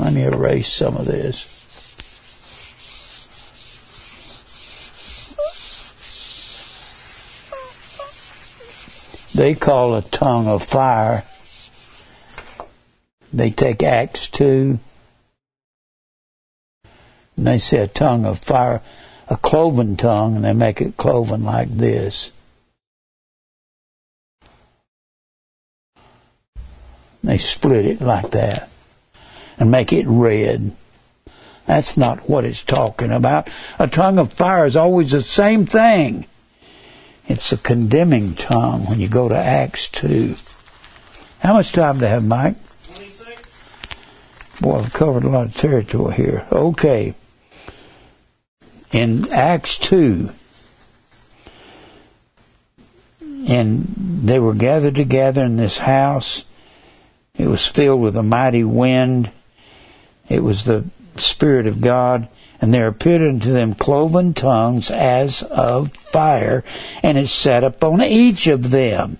Let me erase some of this. They call a tongue of fire they take Acts 2, and they say a tongue of fire, a cloven tongue, and they make it cloven like this. They split it like that and make it red. That's not what it's talking about. A tongue of fire is always the same thing. It's a condemning tongue when you go to Acts 2. How much time do I have, Mike? 26. Boy, I've covered a lot of territory here. Okay. In Acts 2, and they were gathered together in this house. It was filled with a mighty wind. It was the Spirit of God. And there appeared unto them cloven tongues as of fire, and it sat upon each of them.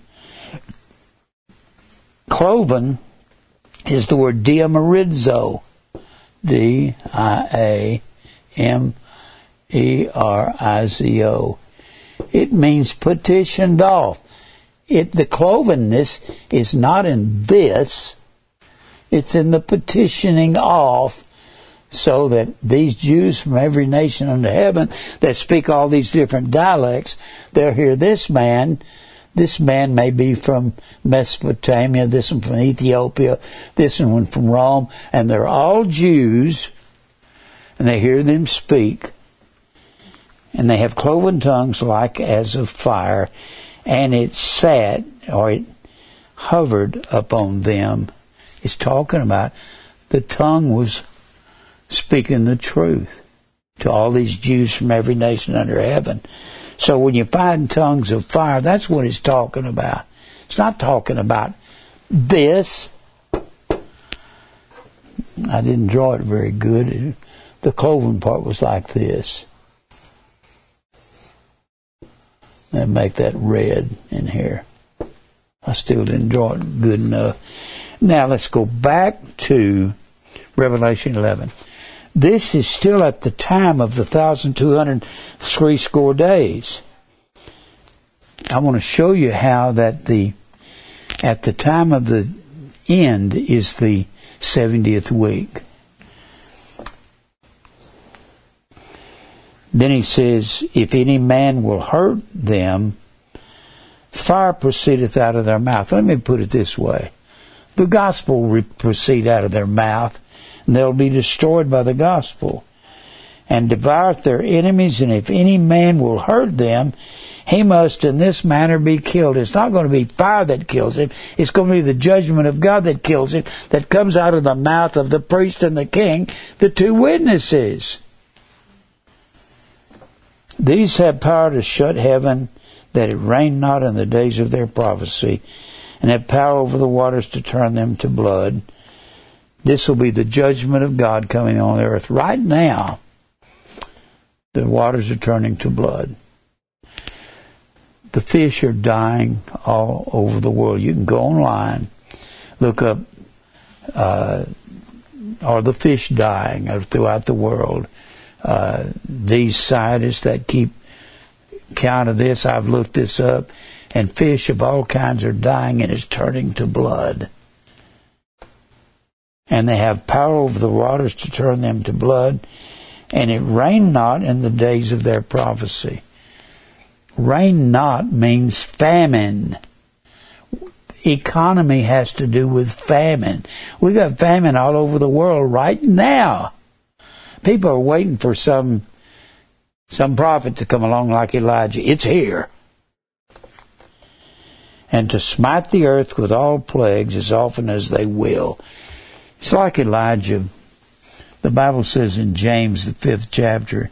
Cloven is the word diamerizo. D I A M E R I Z O. It means petitioned off. It the clovenness is not in this. It's in the petitioning off so that these Jews from every nation under heaven that speak all these different dialects, they'll hear this man this man may be from Mesopotamia, this one from Ethiopia, this one from Rome, and they're all Jews, and they hear them speak, and they have cloven tongues like as of fire, and it sat, or it hovered upon them. It's talking about the tongue was speaking the truth to all these Jews from every nation under heaven. So when you find tongues of fire, that's what it's talking about. It's not talking about this. I didn't draw it very good. The cloven part was like this. And make that red in here. I still didn't draw it good enough. Now let's go back to Revelation 11. This is still at the time of the thousand two hundred three score days. I want to show you how that the at the time of the end is the 70th week. Then he says, If any man will hurt them, fire proceedeth out of their mouth. Let me put it this way the gospel will proceed out of their mouth they'll be destroyed by the gospel. And devoureth their enemies, and if any man will hurt them, he must in this manner be killed. It's not going to be fire that kills him. It's going to be the judgment of God that kills him, that comes out of the mouth of the priest and the king, the two witnesses. These have power to shut heaven, that it rain not in the days of their prophecy, and have power over the waters to turn them to blood this will be the judgment of God coming on the earth. Right now, the waters are turning to blood. The fish are dying all over the world. You can go online, look up, uh, are the fish dying throughout the world? uh, these scientists that keep count of this, I've looked this up, and fish of all kinds are dying and it's turning to blood. And they have power over the waters to turn them to blood, and it rained not in the days of their prophecy. Rain not means famine. Economy has to do with famine. We got famine all over the world right now. People are waiting for some some prophet to come along like Elijah. It's here. And to smite the earth with all plagues as often as they will. It's like Elijah. The Bible says in James, the fifth chapter,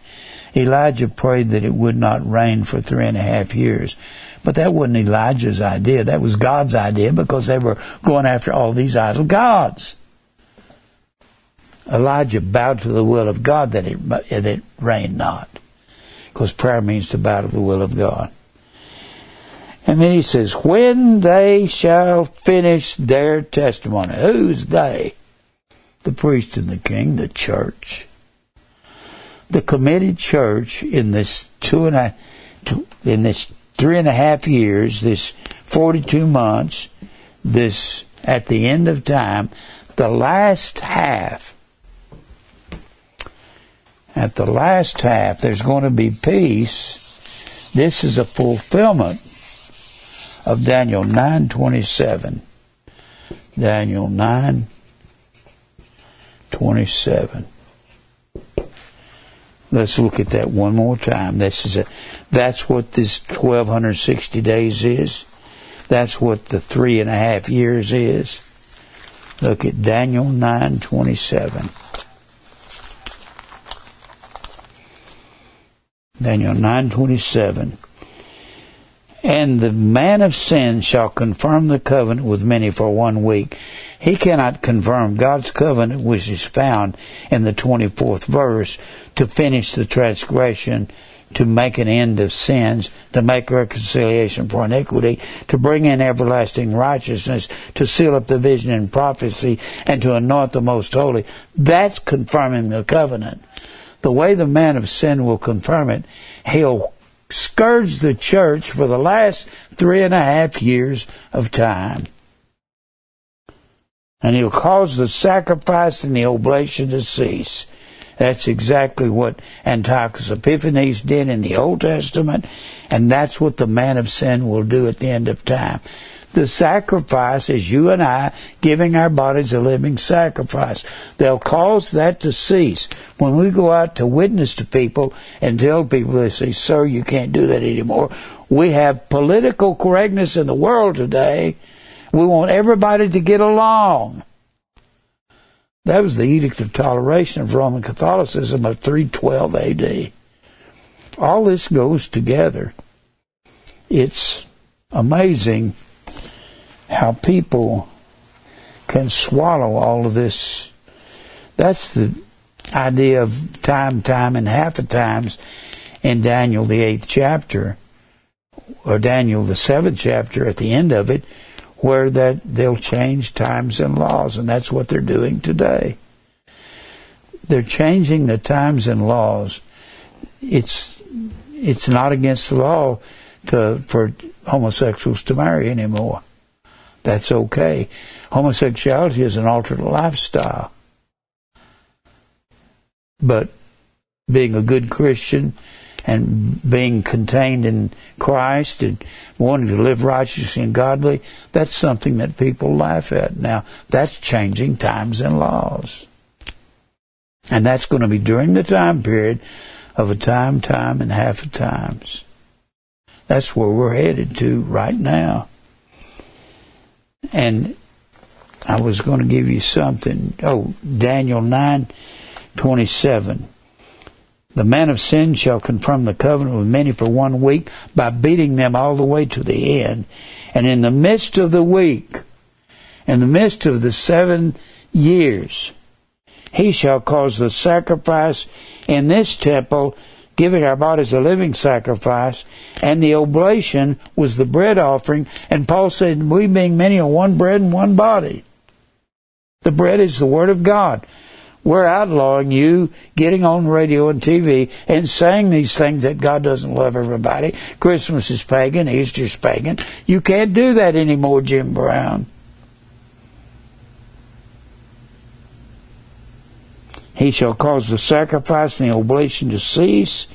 Elijah prayed that it would not rain for three and a half years. But that wasn't Elijah's idea. That was God's idea because they were going after all these idol gods. Elijah bowed to the will of God that it, that it rained not. Because prayer means to bow to the will of God. And then he says, when they shall finish their testimony. Who's they? The priest and the king, the church. The committed church in this two and a, in this three and a half years, this 42 months, this at the end of time, the last half at the last half, there's going to be peace. This is a fulfillment of Daniel 9:27. Daniel 9:27. Let's look at that one more time. This is a, that's what this 1260 days is. That's what the three and a half years is. Look at Daniel 9:27. Daniel 9:27 and the man of sin shall confirm the covenant with many for one week. He cannot confirm God's covenant, which is found in the 24th verse, to finish the transgression, to make an end of sins, to make reconciliation for iniquity, to bring in everlasting righteousness, to seal up the vision and prophecy, and to anoint the most holy. That's confirming the covenant the way the man of sin will confirm it, he'll scourge the church for the last three and a half years of time. And he'll cause the sacrifice and the oblation to cease. That's exactly what Antiochus Epiphanes did in the Old Testament, and that's what the man of sin will do at the end of time. The sacrifice is you and I giving our bodies a living sacrifice. They'll cause that to cease. When we go out to witness to people and tell people, they say, sir, you can't do that anymore. We have political correctness in the world today. We want everybody to get along. That was the Edict of Toleration of Roman Catholicism of 312 AD. All this goes together. It's amazing how people can swallow all of this. That's the idea of time, time, and half a times in Daniel, the eighth chapter, or Daniel, the seventh chapter, at the end of it, where that they'll change times and laws, and that's what they're doing today. They're changing the times and laws. It's it's not against the law to for homosexuals to marry anymore. That's okay. Homosexuality is an altered lifestyle. But being a good Christian and being contained in Christ and wanting to live righteously and godly, that's something that people laugh at. Now, that's changing times and laws. And that's going to be during the time period of a time, time, and half a times. That's where we're headed to right now. And I was going to give you something. Oh, Daniel 9 27. The man of sin shall confirm the covenant with many for one week by beating them all the way to the end. And in the midst of the week, in the midst of the seven years, he shall cause the sacrifice in this temple giving our bodies a living sacrifice, and the oblation was the bread offering. And Paul said, We being many are one bread and one body. The bread is the Word of God. We're outlawing you getting on radio and TV and saying these things that God doesn't love everybody. Christmas is pagan, Easter's pagan. You can't do that anymore, Jim Brown. He shall cause the sacrifice and the oblation to cease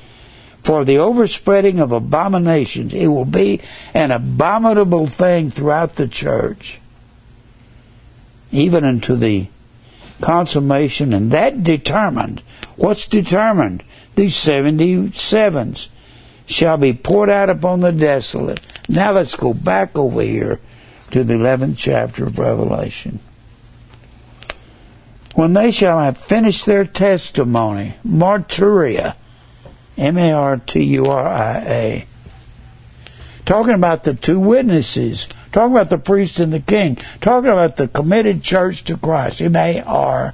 for the overspreading of abominations. It will be an abominable thing throughout the church, even unto the consummation, and that determined. What's determined? These 77s shall be poured out upon the desolate. Now let's go back over here to the 11th chapter of Revelation. When they shall have finished their testimony, martyria, M A R T U R I A, talking about the two witnesses Talking about the priest and the king. Talking about the committed church to Christ. M A R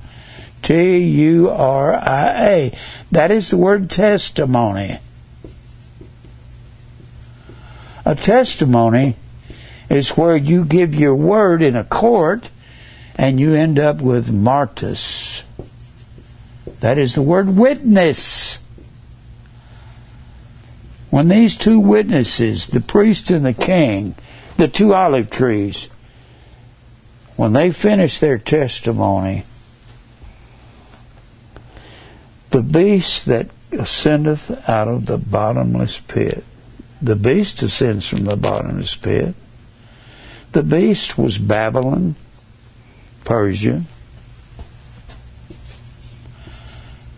T U R I A. That is the word testimony. A testimony is where you give your word in a court and you end up with martus. That is the word witness. When these two witnesses, the priest and the king, the two olive trees, when they finish their testimony, the beast that ascendeth out of the bottomless pit, the beast ascends from the bottomless pit. The beast was Babylon, Persia,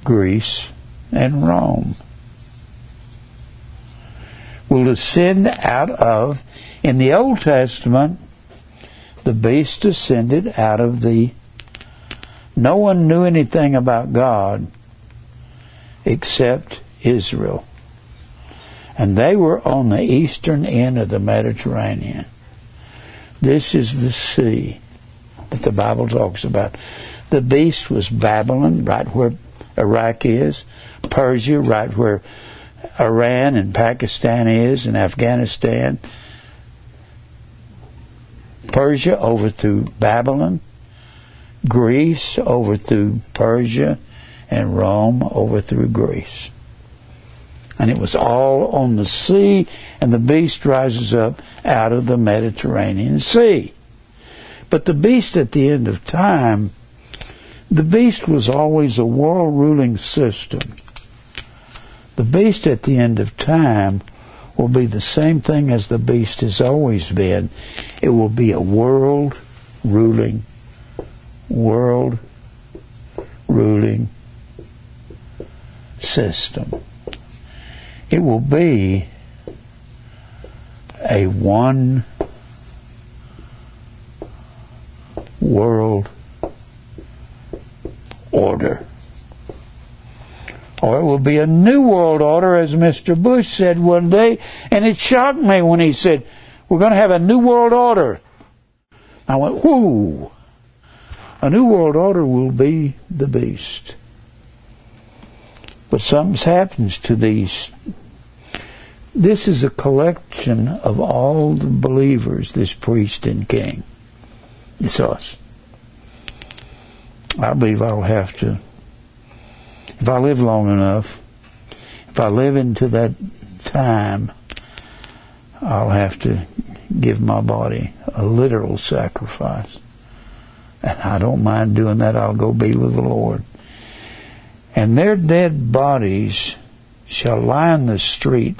Greece, and Rome. Will ascend out of in the Old Testament, the beast descended out of the. No one knew anything about God except Israel. And they were on the eastern end of the Mediterranean. This is the sea that the Bible talks about. The beast was Babylon, right where Iraq is, Persia, right where Iran and Pakistan is, and Afghanistan, Persia over overthrew Babylon, Greece overthrew Persia, and Rome overthrew Greece. And it was all on the sea, and the beast rises up out of the Mediterranean Sea. But the beast at the end of time, the beast was always a world ruling system. The beast at the end of time will be the same thing as the beast has always been. It will be a world ruling, world ruling system. It will be a one world order be a new world order, as Mr. Bush said one day. And it shocked me when he said, We're going to have a new world order. I went, Whoo! A new world order will be the beast. But something happens to these. This is a collection of all the believers, this priest and king. It's us. I believe I'll have to if I live long enough, if I live into that time, I'll have to give my body a literal sacrifice. And I don't mind doing that. I'll go be with the Lord. And their dead bodies shall lie in the street.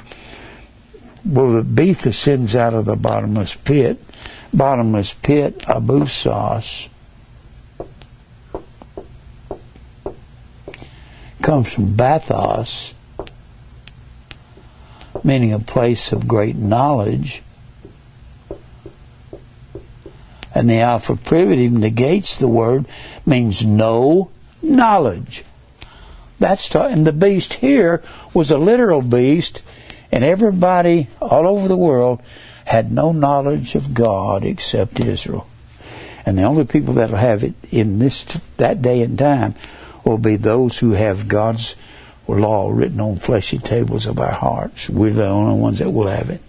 Well, the beast ascends out of the bottomless pit. Bottomless pit, Abussos comes from bathos, meaning a place of great knowledge. And the alpha privative negates the word, means no knowledge. That's t- and the beast here was a literal beast, and everybody all over the world had no knowledge of God except Israel. And the only people that'll have it in this that day and time will be those who have God's law written on fleshy tables of our hearts. We're the only ones that will have it.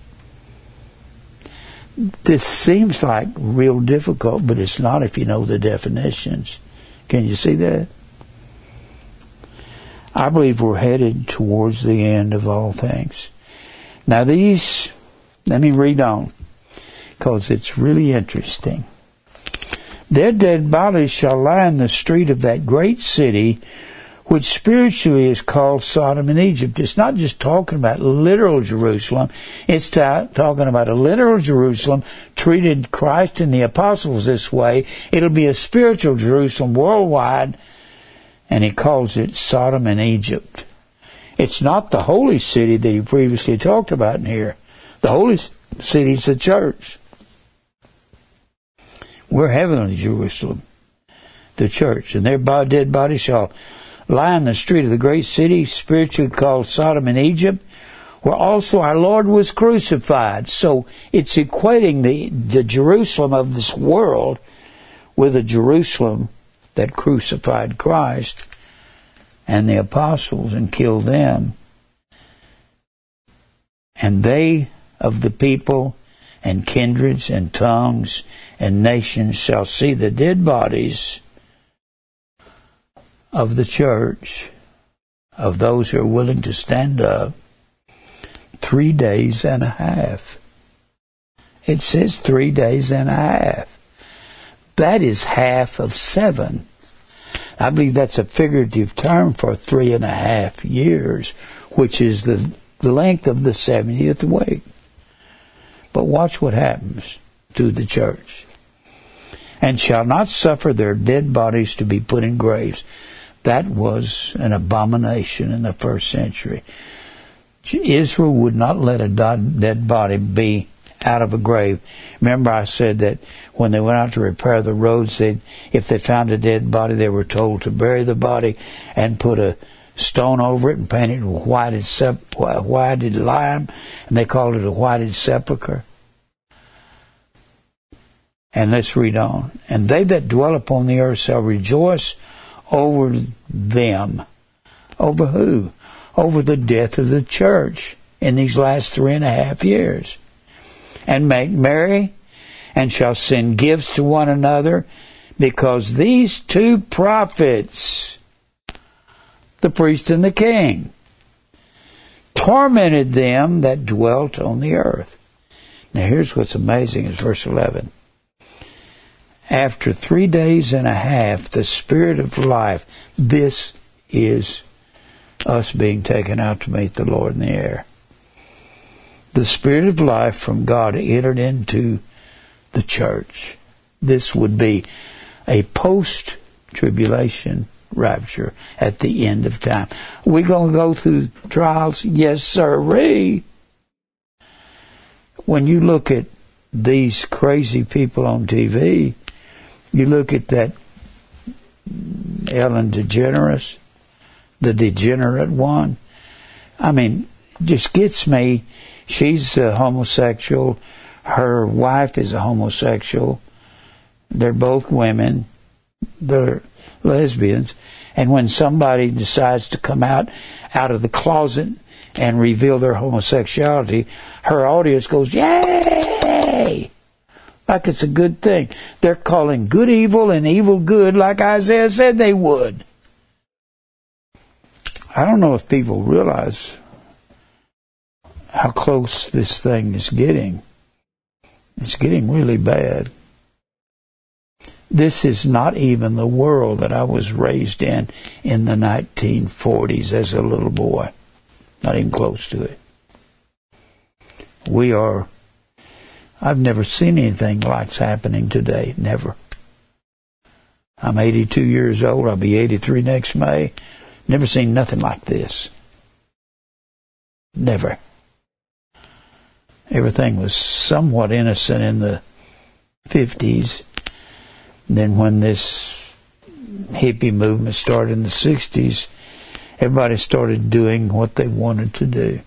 This seems like real difficult, but it's not if you know the definitions. Can you see that? I believe we're headed towards the end of all things. Now these, let me read on, because it's really interesting. Their dead bodies shall lie in the street of that great city, which spiritually is called Sodom and Egypt. It's not just talking about literal Jerusalem. It's talking about a literal Jerusalem treated Christ and the apostles this way. It'll be a spiritual Jerusalem worldwide, and he calls it Sodom and Egypt. It's not the holy city that he previously talked about in here. The holy city is the church. We're heavenly Jerusalem, the church, and their dead bodies shall lie in the street of the great city, spiritually called Sodom and Egypt, where also our Lord was crucified. So it's equating the, the Jerusalem of this world with the Jerusalem that crucified Christ and the apostles and killed them. And they of the people and kindreds and tongues and nations shall see the dead bodies of the church, of those who are willing to stand up, three days and a half. It says three days and a half. That is half of seven. I believe that's a figurative term for three and a half years, which is the length of the 70th week. But watch what happens to the church. And shall not suffer their dead bodies to be put in graves. That was an abomination in the first century. Israel would not let a dead body be out of a grave. Remember, I said that when they went out to repair the roads, they if they found a dead body, they were told to bury the body and put a stone over it and paint it whited, sep- whited lime, and they called it a whited sepulchre. And let's read on. And they that dwell upon the earth shall rejoice over them. Over who? Over the death of the church in these last three and a half years. And make merry and shall send gifts to one another because these two prophets, the priest and the king, tormented them that dwelt on the earth. Now here's what's amazing is verse 11 after three days and a half, the Spirit of life, this is us being taken out to meet the Lord in the air. The Spirit of life from God entered into the church. This would be a post tribulation rapture at the end of time. we going to go through trials? Yes, sir. When you look at these crazy people on TV, you look at that Ellen DeGeneres, the degenerate one. I mean, just gets me. She's a homosexual. Her wife is a homosexual. They're both women. They're lesbians. And when somebody decides to come out out of the closet and reveal their homosexuality, her audience goes, "Yay!" like it's a good thing. They're calling good evil and evil good like Isaiah said they would. I don't know if people realize how close this thing is getting. It's getting really bad. This is not even the world that I was raised in in the 1940s as a little boy. Not even close to it. We are I've never seen anything like's happening today. Never. I'm 82 years old. I'll be 83 next May. Never seen nothing like this. Never. Everything was somewhat innocent in the 50s. Then when this hippie movement started in the 60s, everybody started doing what they wanted to do.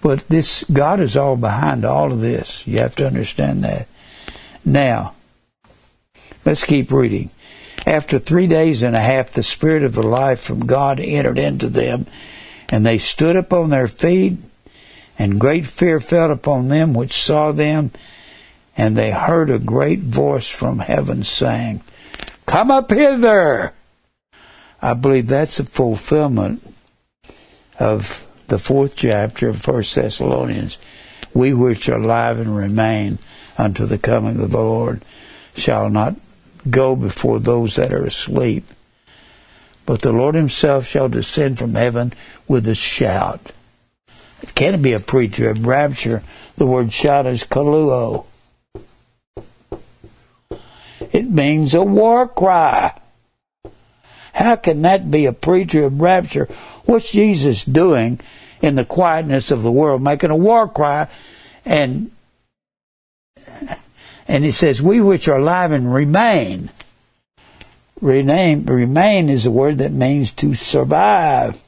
But this God is all behind all of this. You have to understand that. Now, let's keep reading. After three days and a half, the Spirit of the life from God entered into them, and they stood upon their feet, and great fear fell upon them which saw them, and they heard a great voice from heaven saying, Come up hither! I believe that's a fulfillment of the fourth chapter of First Thessalonians. We which are alive and remain unto the coming of the Lord shall not go before those that are asleep. But the Lord himself shall descend from heaven with a shout. It can't be a pre-trib rapture. The word shout is kaluo. It means a war cry. How can that be a pre-trib rapture? What's Jesus doing in the quietness of the world, making a war cry and and he says, We which are alive and remain. Rename, remain is a word that means to survive.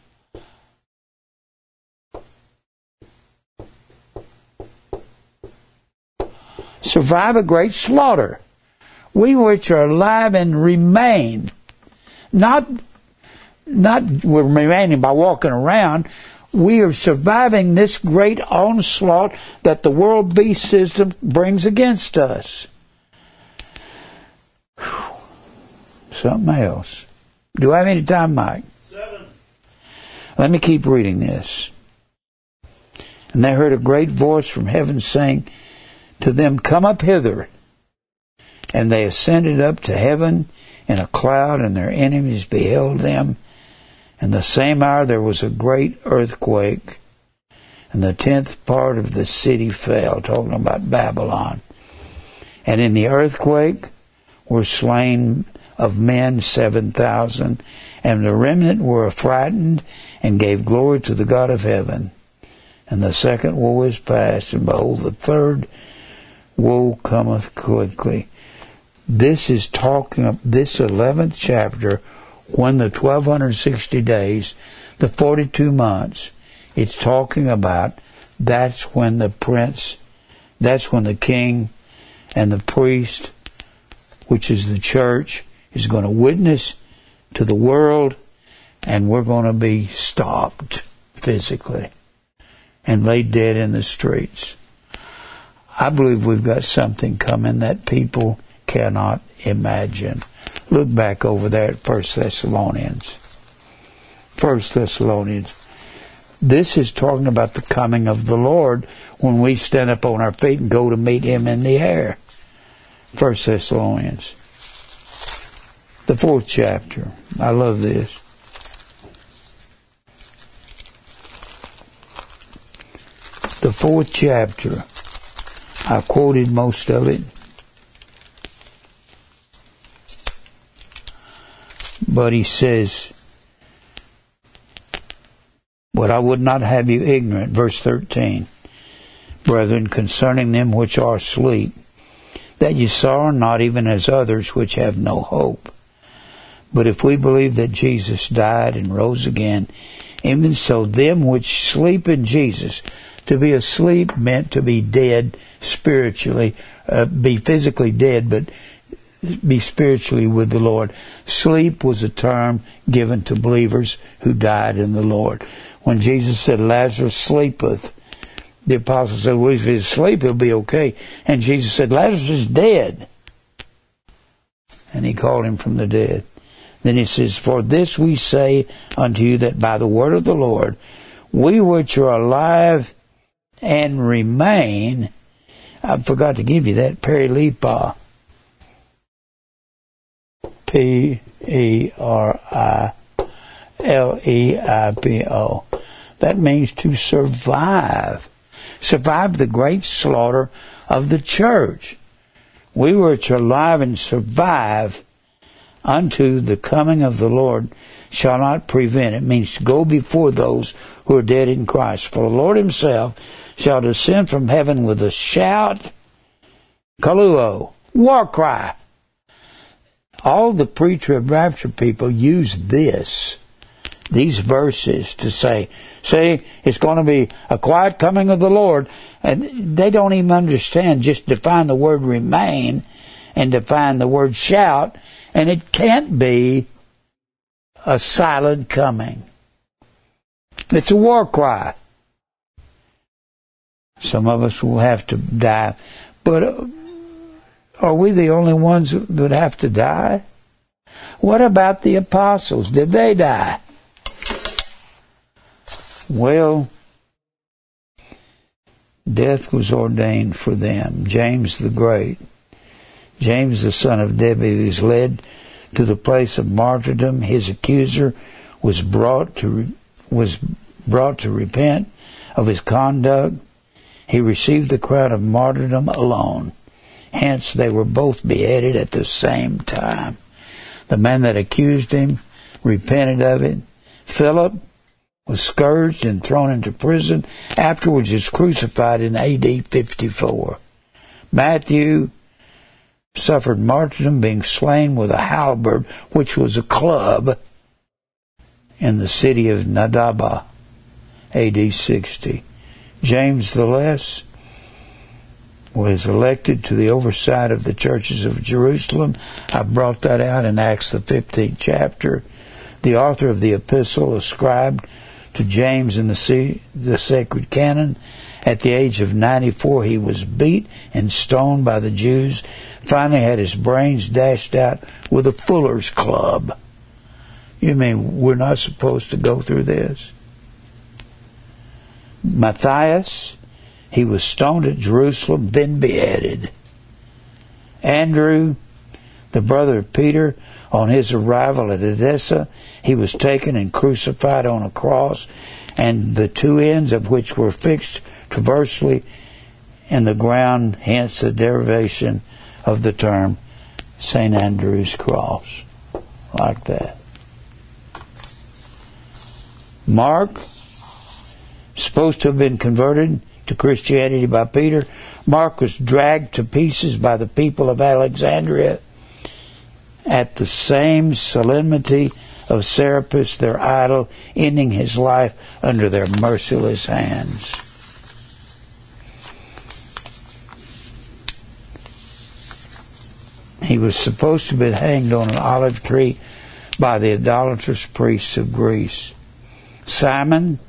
Survive a great slaughter. We which are alive and remain. Not, not we're remaining by walking around. We are surviving this great onslaught that the world beast system brings against us. Whew. Something else. Do I have any time, Mike? Seven. Let me keep reading this. And they heard a great voice from heaven saying to them, Come up hither. And they ascended up to heaven in a cloud, and their enemies beheld them. And the same hour there was a great earthquake, and the tenth part of the city fell, talking about Babylon. And in the earthquake were slain of men seven thousand, and the remnant were affrighted and gave glory to the God of heaven. And the second woe is past, and behold, the third woe cometh quickly. This is talking of this eleventh chapter when the 1260 days, the 42 months, it's talking about that's when the prince, that's when the king and the priest, which is the church, is going to witness to the world and we're going to be stopped physically and laid dead in the streets. I believe we've got something coming that people cannot imagine. Look back over there at First Thessalonians. First Thessalonians. This is talking about the coming of the Lord when we stand up on our feet and go to meet Him in the air. First Thessalonians. The fourth chapter. I love this. The fourth chapter. I quoted most of it. But he says, But I would not have you ignorant, verse 13, brethren, concerning them which are asleep, that ye sorrow not even as others which have no hope. But if we believe that Jesus died and rose again, even so them which sleep in Jesus, to be asleep meant to be dead spiritually, uh, be physically dead, but be spiritually with the Lord. Sleep was a term given to believers who died in the Lord. When Jesus said, Lazarus sleepeth, the apostle said, well, if he's asleep, he'll be okay. And Jesus said, Lazarus is dead. And he called him from the dead. Then he says, For this we say unto you that by the word of the Lord, we which are alive and remain, I forgot to give you that, perileipo. P E R I L E I P O. That means to survive. Survive the great slaughter of the church. We were to live and survive unto the coming of the Lord shall not prevent. It means to go before those who are dead in Christ. For the Lord himself shall descend from heaven with a shout, kaluo, war cry. All the pre-trib rapture people use this, these verses to say, say it's going to be a quiet coming of the Lord. And they don't even understand, just define the word remain and define the word shout and it can't be a silent coming. It's a war cry. Some of us will have to die, but are we the only ones that would have to die? What about the apostles? Did they die? Well, death was ordained for them. James the Great, James the son of Zebedee, was led to the place of martyrdom. His accuser was brought to was brought to repent of his conduct. He received the crown of martyrdom alone. Hence, they were both beheaded at the same time. The man that accused him repented of it. Philip was scourged and thrown into prison. Afterwards, was crucified in AD 54. Matthew suffered martyrdom, being slain with a halberd, which was a club, in the city of Nadaba, AD 60. James the Less was elected to the oversight of the churches of Jerusalem. I brought that out in Acts the 15th chapter. The author of the epistle ascribed to James in the, the sacred canon. At the age of 94, he was beat and stoned by the Jews. Finally, had his brains dashed out with a fuller's club. You mean we're not supposed to go through this? Matthias, he was stoned at Jerusalem, then beheaded. Andrew, the brother of Peter, on his arrival at Edessa, he was taken and crucified on a cross, and the two ends of which were fixed transversely in the ground, hence the derivation of the term St. Andrew's Cross. Like that. Mark, supposed to have been converted to Christianity by Peter, Mark was dragged to pieces by the people of Alexandria at the same solemnity of Serapis, their idol, ending his life under their merciless hands. He was supposed to be hanged on an olive tree by the idolatrous priests of Greece. Simon,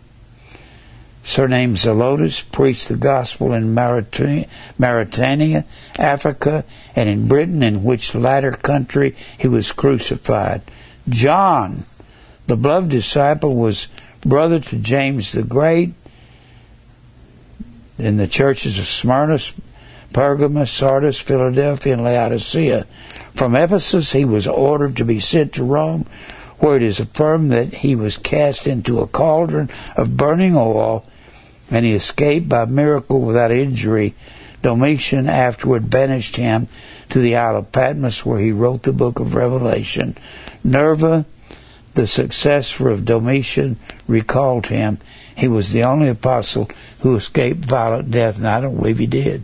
surnamed Zelotes, preached the gospel in Mauritania, Africa, and in Britain, in which latter country he was crucified. John, the beloved disciple, was brother to James the Great in the churches of Smyrna, Pergamos, Sardis, Philadelphia, and Laodicea. From Ephesus he was ordered to be sent to Rome, where it is affirmed that he was cast into a cauldron of burning oil, and he escaped by miracle without injury. Domitian afterward banished him to the Isle of Patmos, where he wrote the book of Revelation. Nerva, the successor of Domitian, recalled him. He was the only apostle who escaped violent death, and I don't believe he did.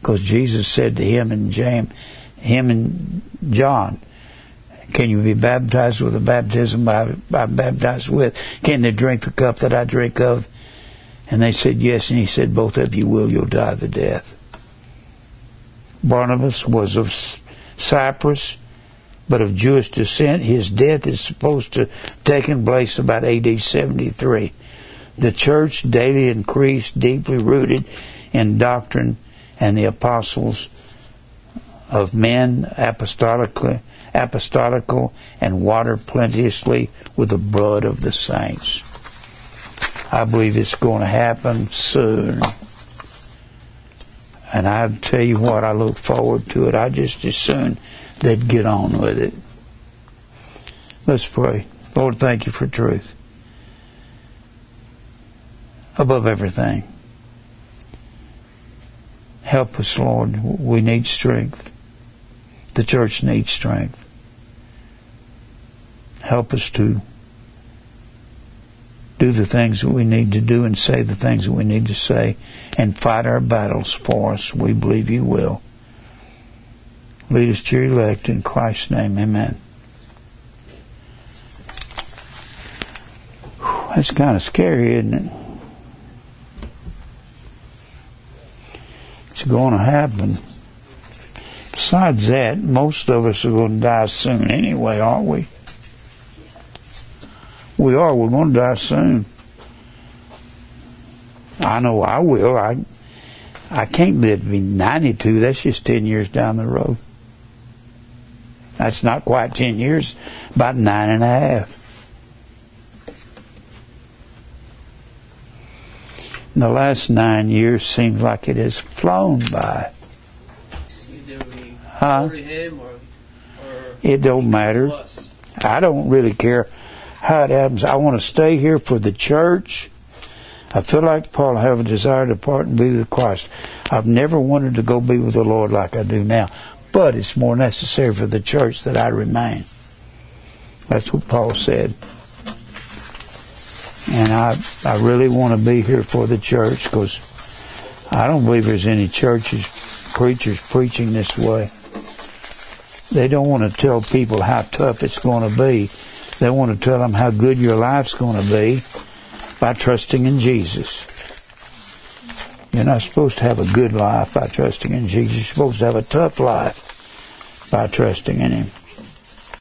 Because Jesus said to him and James, him and John, can you be baptized with the baptism I, baptized with? Can they drink the cup that I drink of? And they said yes, and he said, both of you will, you'll die the death. Barnabas was of Cyprus, but of Jewish descent. His death is supposed to have taken place about AD 73. The church daily increased, deeply rooted in doctrine and the apostles of men apostolically, apostolical and water plenteously with the blood of the saints. I believe it's going to happen soon. And I tell you what, I look forward to it. I just as soon they'd get on with it. Let's pray. Lord, thank you for truth. Above everything. Help us, Lord. We need strength. The church needs strength. Help us to do the things that we need to do and say the things that we need to say and fight our battles for us. We believe you will. Lead us to your elect in Christ's name. Amen. That's kind of scary, isn't it? It's going to happen. Besides that, most of us are going to die soon anyway, aren't we? We are. We're going to die soon. I know I will. I I can't live to be 92. That's just 10 years down the road. That's not quite 10 years, about nine and a half. And the last nine years seems like it has flown by. Huh? It don't matter. I don't really care how it happens. I want to stay here for the church. I feel like Paul, I have a desire to part and be with Christ. I've never wanted to go be with the Lord like I do now, but it's more necessary for the church that I remain. That's what Paul said. And I, I really want to be here for the church because I don't believe there's any churches, preachers preaching this way. They don't want to tell people how tough it's going to be. They want to tell them how good your life's going to be by trusting in Jesus. You're not supposed to have a good life by trusting in Jesus. You're supposed to have a tough life by trusting in Him.